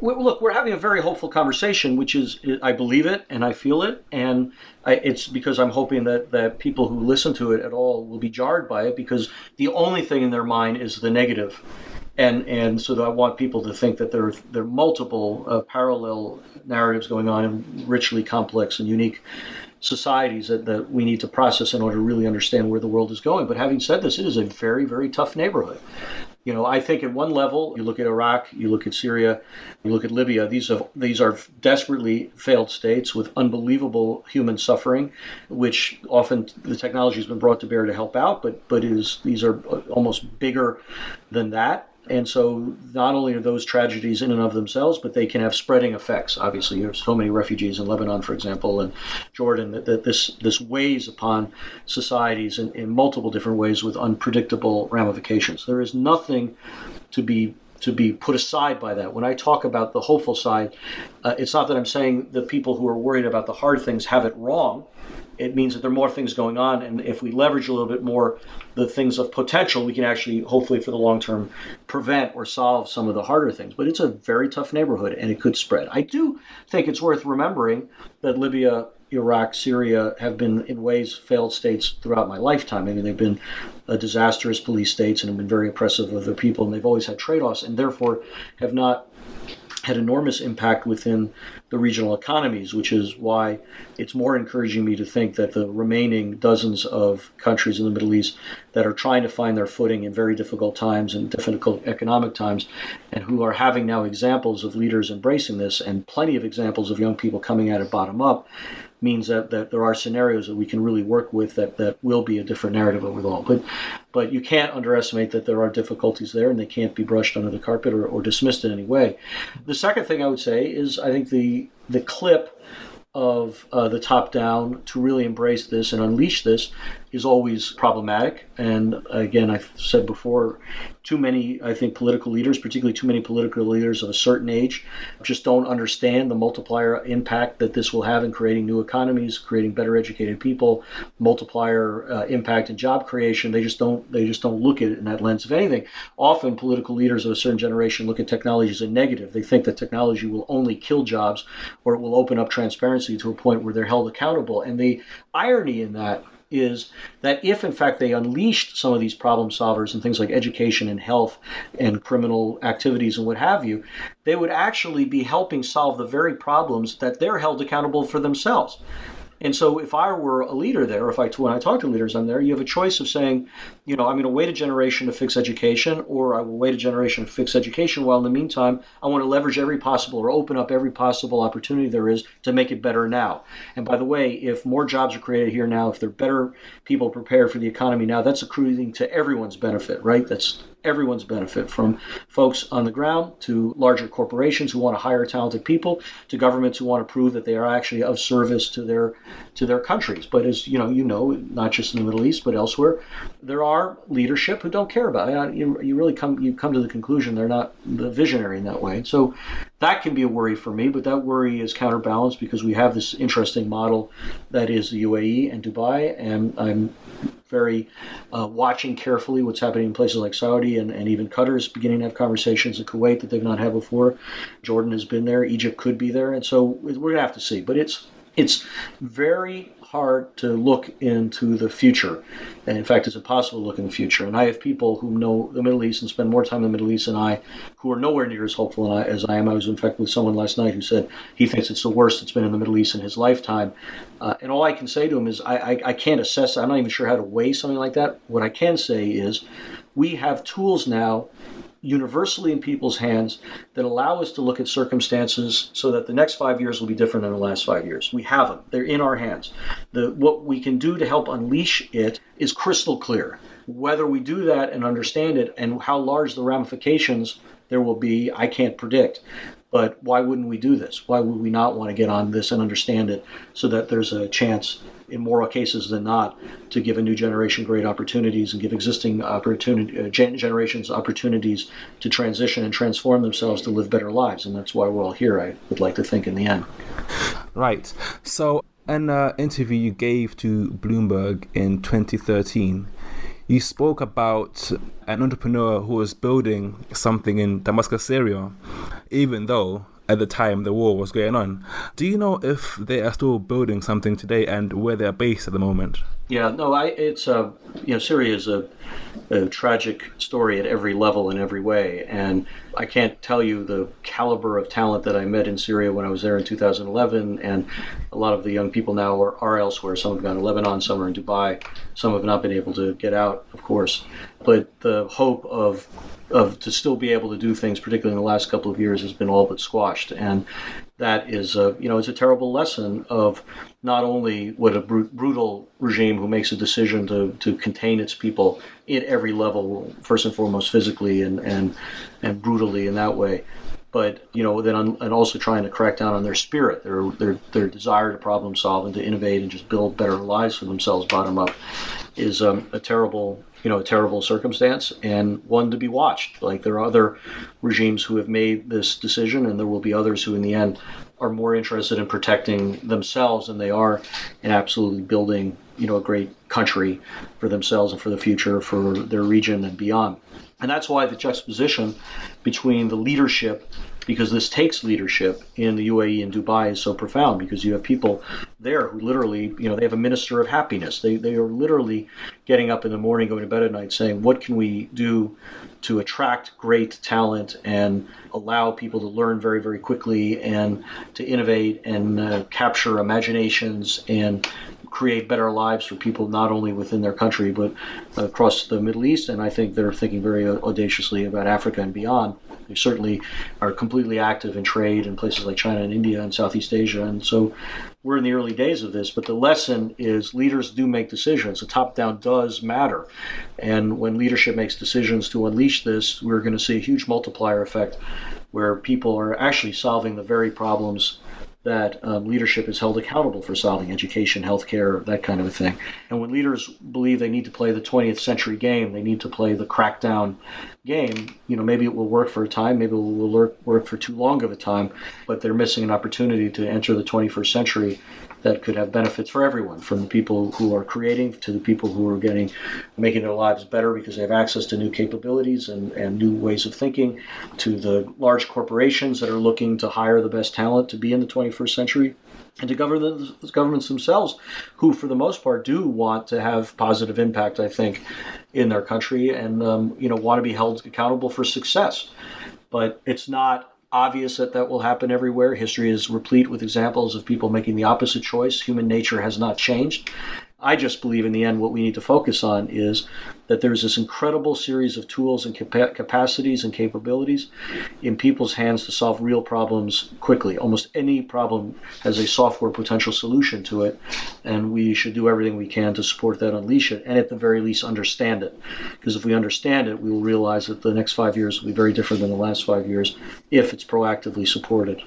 [SPEAKER 3] Look, we're having a very hopeful conversation, which is I believe it and I feel it, and I, it's because I'm hoping that that people who listen to it at all will be jarred by it because the only thing in their mind is the negative and and so I want people to think that there are, there are multiple uh, parallel narratives going on in richly complex and unique societies that, that we need to process in order to really understand where the world is going. But having said this, it is a very very tough neighborhood. You know, I think at one level, you look at Iraq, you look at Syria, you look at Libya. These have these are desperately failed states with unbelievable human suffering, which often the technology has been brought to bear to help out, but but is these are uh, almost bigger than that. And so, not only are those tragedies in and of themselves, but they can have spreading effects. Obviously, you have so many refugees in Lebanon, for example, and Jordan, that, that this, this weighs upon societies in, in multiple different ways with unpredictable ramifications. There is nothing to be to be put aside by that. When I talk about the hopeful side, uh, it's not that I'm saying the people who are worried about the hard things have it wrong it means that there are more things going on. And if we leverage a little bit more the things of potential, we can actually, hopefully, for the long term, prevent or solve some of the harder things. But it's a very tough neighborhood and it could spread. I do think it's worth remembering that Libya, Iraq, Syria have been, in ways, failed states throughout my lifetime. I mean, they've been disastrous police states and have been very oppressive of their people, and they've always had trade offs and therefore have not had enormous impact within the regional economies, which is why it's more encouraging me to think that the remaining dozens of countries in the Middle East that are trying to find their footing in very difficult times and difficult economic times, and who are having now examples of leaders embracing this and plenty of examples of young people coming at it bottom up, means that, that there are scenarios that we can really work with that, that will be a different narrative overall. But but you can't underestimate that there are difficulties there and they can't be brushed under the carpet or, or dismissed in any way. The second thing I would say is I think the the clip of uh, the top down to really embrace this and unleash this is always problematic. And again, I've said before, too many, I think, political leaders, particularly too many political leaders of a certain age, just don't understand the multiplier impact that this will have in creating new economies, creating better educated people, multiplier uh, impact in job creation. They just don't. They just don't look at it in that lens. If anything, often political leaders of a certain generation look at technology as a negative. They think that technology will only kill jobs, or it will open up transparency to a point where they're held accountable. And the irony in that is that if in fact they unleashed some of these problem solvers and things like education and health and criminal activities and what have you, they would actually be helping solve the very problems that they're held accountable for themselves. And so if I were a leader there, if I when I talk to leaders I'm there, you have a choice of saying, you know, I'm going to wait a generation to fix education, or I will wait a generation to fix education. While in the meantime, I want to leverage every possible or open up every possible opportunity there is to make it better now. And by the way, if more jobs are created here now, if there are better people prepared for the economy now, that's accruing to everyone's benefit, right? That's everyone's benefit from folks on the ground to larger corporations who want to hire talented people to governments who want to prove that they are actually of service to their to their countries. But as you know you know not just in the middle east but elsewhere there are leadership who don't care about it. You, you really come you come to the conclusion they're not the visionary in that way. So that can be a worry for me but that worry is counterbalanced because we have this interesting model that is the UAE and Dubai and I'm very uh, watching carefully what's happening in places like Saudi and, and even Qatar is beginning to have conversations in Kuwait that they've not had before. Jordan has been there, Egypt could be there, and so we're gonna have to see. But it's it's very hard to look into the future. And in fact, it's impossible to look in the future. And I have people who know the Middle East and spend more time in the Middle East than I, who are nowhere near as hopeful as I am. I was, in fact, with someone last night who said he thinks it's the worst it's been in the Middle East in his lifetime. Uh, and all I can say to him is I, I, I can't assess, I'm not even sure how to weigh something like that. What I can say is we have tools now universally in people's hands that allow us to look at circumstances so that the next five years will be different than the last five years. We have them, they're in our hands. The, what we can do to help unleash it is crystal clear. Whether we do that and understand it and how large the ramifications there will be, I can't predict. But why wouldn't we do this? Why would we not want to get on this and understand it so that there's a chance in more cases than not, to give a new generation great opportunities and give existing opportunity, uh, gen- generations opportunities to transition and transform themselves to live better lives. And that's why we're all here, I would like to think, in the end.
[SPEAKER 2] Right. So, an uh, interview you gave to Bloomberg in 2013, you spoke about an entrepreneur who was building something in Damascus, Syria, even though at the time the war was going on. Do you know if they are still building something today and where they're based at the moment?
[SPEAKER 3] Yeah, no, I it's a you know Syria is a, a tragic story at every level in every way, and I can't tell you the caliber of talent that I met in Syria when I was there in 2011, and a lot of the young people now are, are elsewhere. Some have gone to Lebanon, some are in Dubai, some have not been able to get out, of course. But the hope of of to still be able to do things, particularly in the last couple of years, has been all but squashed. And that is a you know it's a terrible lesson of not only what a br- brutal regime who makes a decision to, to contain its people at every level, first and foremost physically and and and brutally in that way, but you know then and also trying to crack down on their spirit, their their their desire to problem solve and to innovate and just build better lives for themselves bottom up, is um, a terrible you know a terrible circumstance and one to be watched. Like there are other regimes who have made this decision, and there will be others who, in the end, are more interested in protecting themselves than they are in absolutely building you know a great country for themselves and for the future for their region and beyond. And that's why the juxtaposition between the leadership because this takes leadership in the UAE and Dubai is so profound because you have people there who literally, you know, they have a minister of happiness. They, they are literally getting up in the morning, going to bed at night saying, what can we do to attract great talent and allow people to learn very, very quickly and to innovate and uh, capture imaginations and create better lives for people not only within their country but across the Middle East. And I think they're thinking very audaciously about Africa and beyond. They certainly are completely active in trade in places like China and India and Southeast Asia. And so we're in the early days of this, but the lesson is leaders do make decisions. The top down does matter. And when leadership makes decisions to unleash this, we're going to see a huge multiplier effect where people are actually solving the very problems that um, leadership is held accountable for solving education, healthcare, that kind of a thing. And when leaders believe they need to play the 20th century game, they need to play the crackdown game, you know, maybe it will work for a time, maybe it will work for too long of a time, but they're missing an opportunity to enter the 21st century that could have benefits for everyone, from the people who are creating to the people who are getting making their lives better because they have access to new capabilities and, and new ways of thinking, to the large corporations that are looking to hire the best talent to be in the 21st century and to governments, governments themselves, who for the most part do want to have positive impact, I think, in their country and um, you know want to be held accountable for success. But it's not obvious that that will happen everywhere. History is replete with examples of people making the opposite choice. Human nature has not changed. I just believe in the end what we need to focus on is that there's this incredible series of tools and capa- capacities and capabilities in people's hands to solve real problems quickly. Almost any problem has a software potential solution to it, and we should do everything we can to support that, unleash it, and at the very least understand it. Because if we understand it, we will realize that the next five years will be very different than the last five years if it's proactively supported.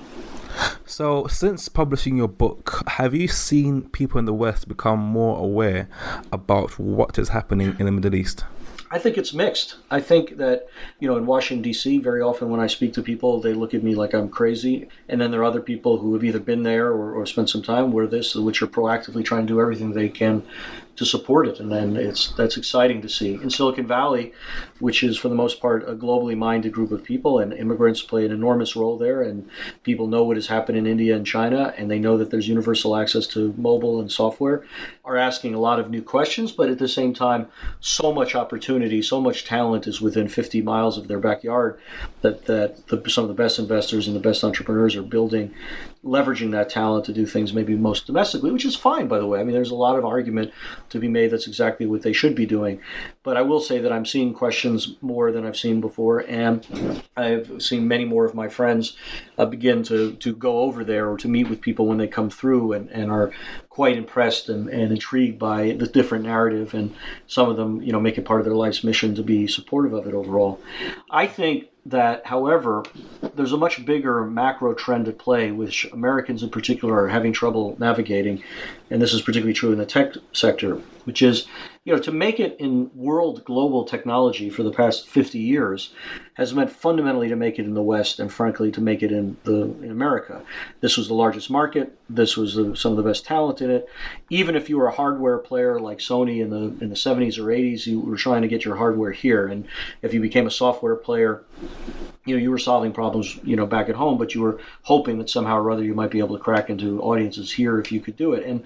[SPEAKER 2] So, since publishing your book, have you seen people in the West become more aware about what is happening in the Middle East?
[SPEAKER 3] I think it's mixed. I think that, you know, in Washington, D.C., very often when I speak to people, they look at me like I'm crazy. And then there are other people who have either been there or, or spent some time where this, which are proactively trying to do everything they can to support it, and then it's that's exciting to see. In Silicon Valley, which is for the most part a globally minded group of people, and immigrants play an enormous role there, and people know what has happened in India and China, and they know that there's universal access to mobile and software, are asking a lot of new questions, but at the same time, so much opportunity, so much talent is within 50 miles of their backyard that that the, some of the best investors and the best entrepreneurs are building leveraging that talent to do things maybe most domestically, which is fine, by the way. I mean, there's a lot of argument to be made that's exactly what they should be doing. But I will say that I'm seeing questions more than I've seen before, and I've seen many more of my friends uh, begin to, to go over there or to meet with people when they come through and, and are quite impressed and, and intrigued by the different narrative. And some of them, you know, make it part of their life's mission to be supportive of it overall. I think that, however, there's a much bigger macro trend at play, which Americans in particular are having trouble navigating, and this is particularly true in the tech sector, which is, you know, to make it in world global technology for the past 50 years has meant fundamentally to make it in the West, and frankly, to make it in the in America. This was the largest market. This was the, some of the best talent in it. Even if you were a hardware player like Sony in the in the 70s or 80s, you were trying to get your hardware here, and if you became a software player you know you were solving problems you know back at home but you were hoping that somehow or other you might be able to crack into audiences here if you could do it and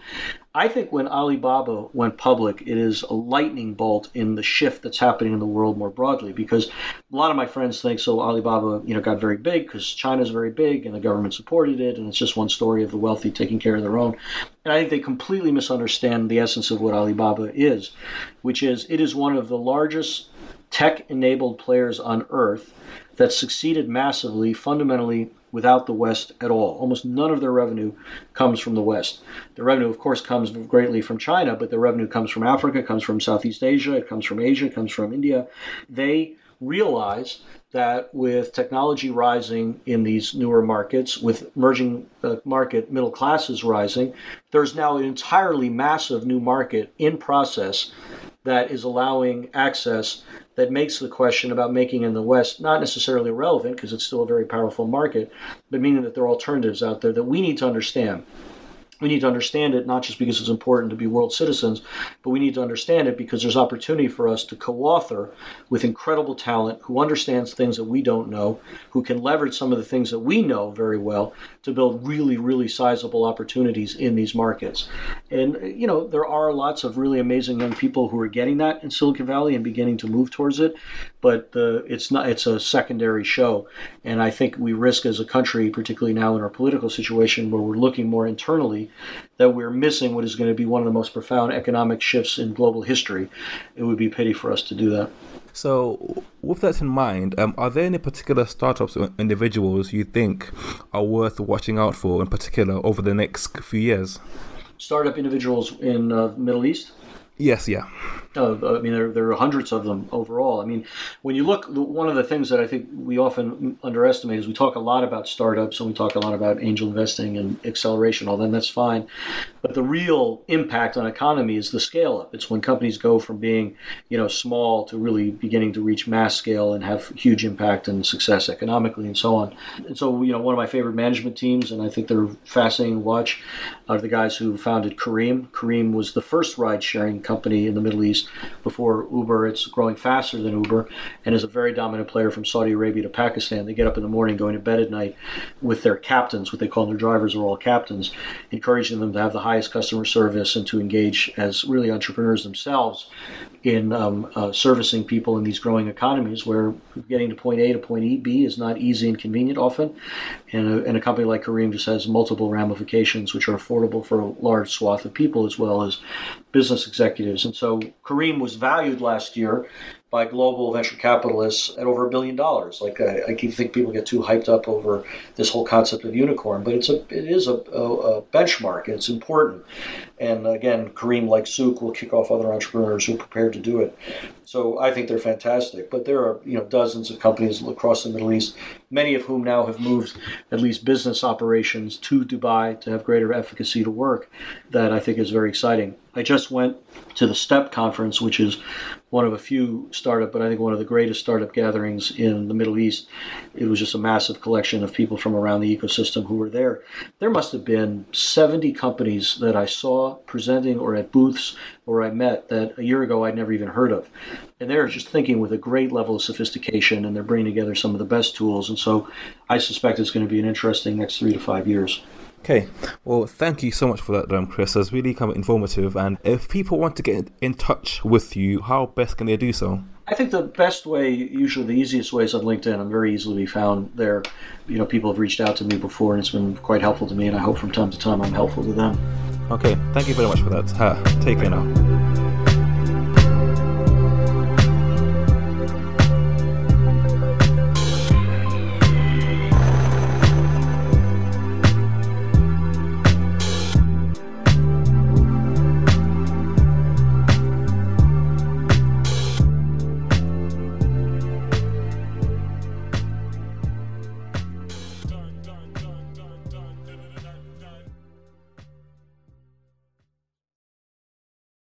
[SPEAKER 3] i think when alibaba went public it is a lightning bolt in the shift that's happening in the world more broadly because a lot of my friends think so alibaba you know got very big because china's very big and the government supported it and it's just one story of the wealthy taking care of their own. And i think they completely misunderstand the essence of what alibaba is which is it is one of the largest tech enabled players on earth that succeeded massively, fundamentally without the West at all. Almost none of their revenue comes from the West. The revenue, of course, comes greatly from China, but the revenue comes from Africa, comes from Southeast Asia, it comes from Asia, it comes from India. They realize that with technology rising in these newer markets, with emerging uh, market middle classes rising, there's now an entirely massive new market in process that is allowing access that makes the question about making in the West not necessarily irrelevant because it's still a very powerful market, but meaning that there are alternatives out there that we need to understand we need to understand it not just because it's important to be world citizens, but we need to understand it because there's opportunity for us to co author with incredible talent who understands things that we don't know, who can leverage some of the things that we know very well to build really, really sizable opportunities in these markets. And, you know, there are lots of really amazing young people who are getting that in Silicon Valley and beginning to move towards it, but uh, it's not, it's a secondary show. And I think we risk as a country, particularly now in our political situation where we're looking more internally, that we're missing what is going to be one of the most profound economic shifts in global history. It would be pity for us to do that.
[SPEAKER 2] So, with that in mind, um, are there any particular startups or individuals you think are worth watching out for, in particular, over the next few years?
[SPEAKER 3] Startup individuals in uh, Middle East.
[SPEAKER 2] Yes, yeah.
[SPEAKER 3] Uh, I mean, there, there are hundreds of them overall. I mean, when you look, one of the things that I think we often underestimate is we talk a lot about startups and we talk a lot about angel investing and acceleration, all then that's fine. But the real impact on economy is the scale up. It's when companies go from being, you know, small to really beginning to reach mass scale and have huge impact and success economically and so on. And so, you know, one of my favorite management teams, and I think they're fascinating to watch, are the guys who founded Careem. Careem was the first ride sharing company in the Middle East Before Uber. It's growing faster than Uber and is a very dominant player from Saudi Arabia to Pakistan. They get up in the morning, going to bed at night with their captains, what they call their drivers are all captains, encouraging them to have the highest customer service and to engage as really entrepreneurs themselves in um, uh, servicing people in these growing economies where getting to point A to point B is not easy and convenient often. And a, and a company like Careem just has multiple ramifications which are affordable for a large swath of people as well as business executives. And so Careem was valued last year by global venture capitalists at over a billion dollars. Like I, I think people get too hyped up over this whole concept of unicorn, but it's a it is a, a, a benchmark it's important. And again, Careem, like Souq, will kick off other entrepreneurs who are prepared to do it. So I think they're fantastic. But there are you know dozens of companies across the Middle East, many of whom now have moved at least business operations to Dubai to have greater efficacy to work. That I think is very exciting. I just went to the STEP conference, which is one of a few startup, but I think one of the greatest startup gatherings in the Middle East. It was just a massive collection of people from around the ecosystem who were there. There must have been 70 companies that I saw presenting or at booths or I met that a year ago I'd never even heard of. And they're just thinking with a great level of sophistication and they're bringing together some of the best tools. And so I suspect it's going to be an interesting next three to five years.
[SPEAKER 2] Okay, well, thank you so much for that, um, Chris. That's really kind of informative. And if people want to get in touch with you, how best can they do so?
[SPEAKER 3] I think the best way, usually the easiest way, is on LinkedIn. I'm very easily to be found there. You know, people have reached out to me before, and it's been quite helpful to me. And I hope from time to time I'm helpful to them.
[SPEAKER 2] Okay, thank you very much for that. Ha, take care now.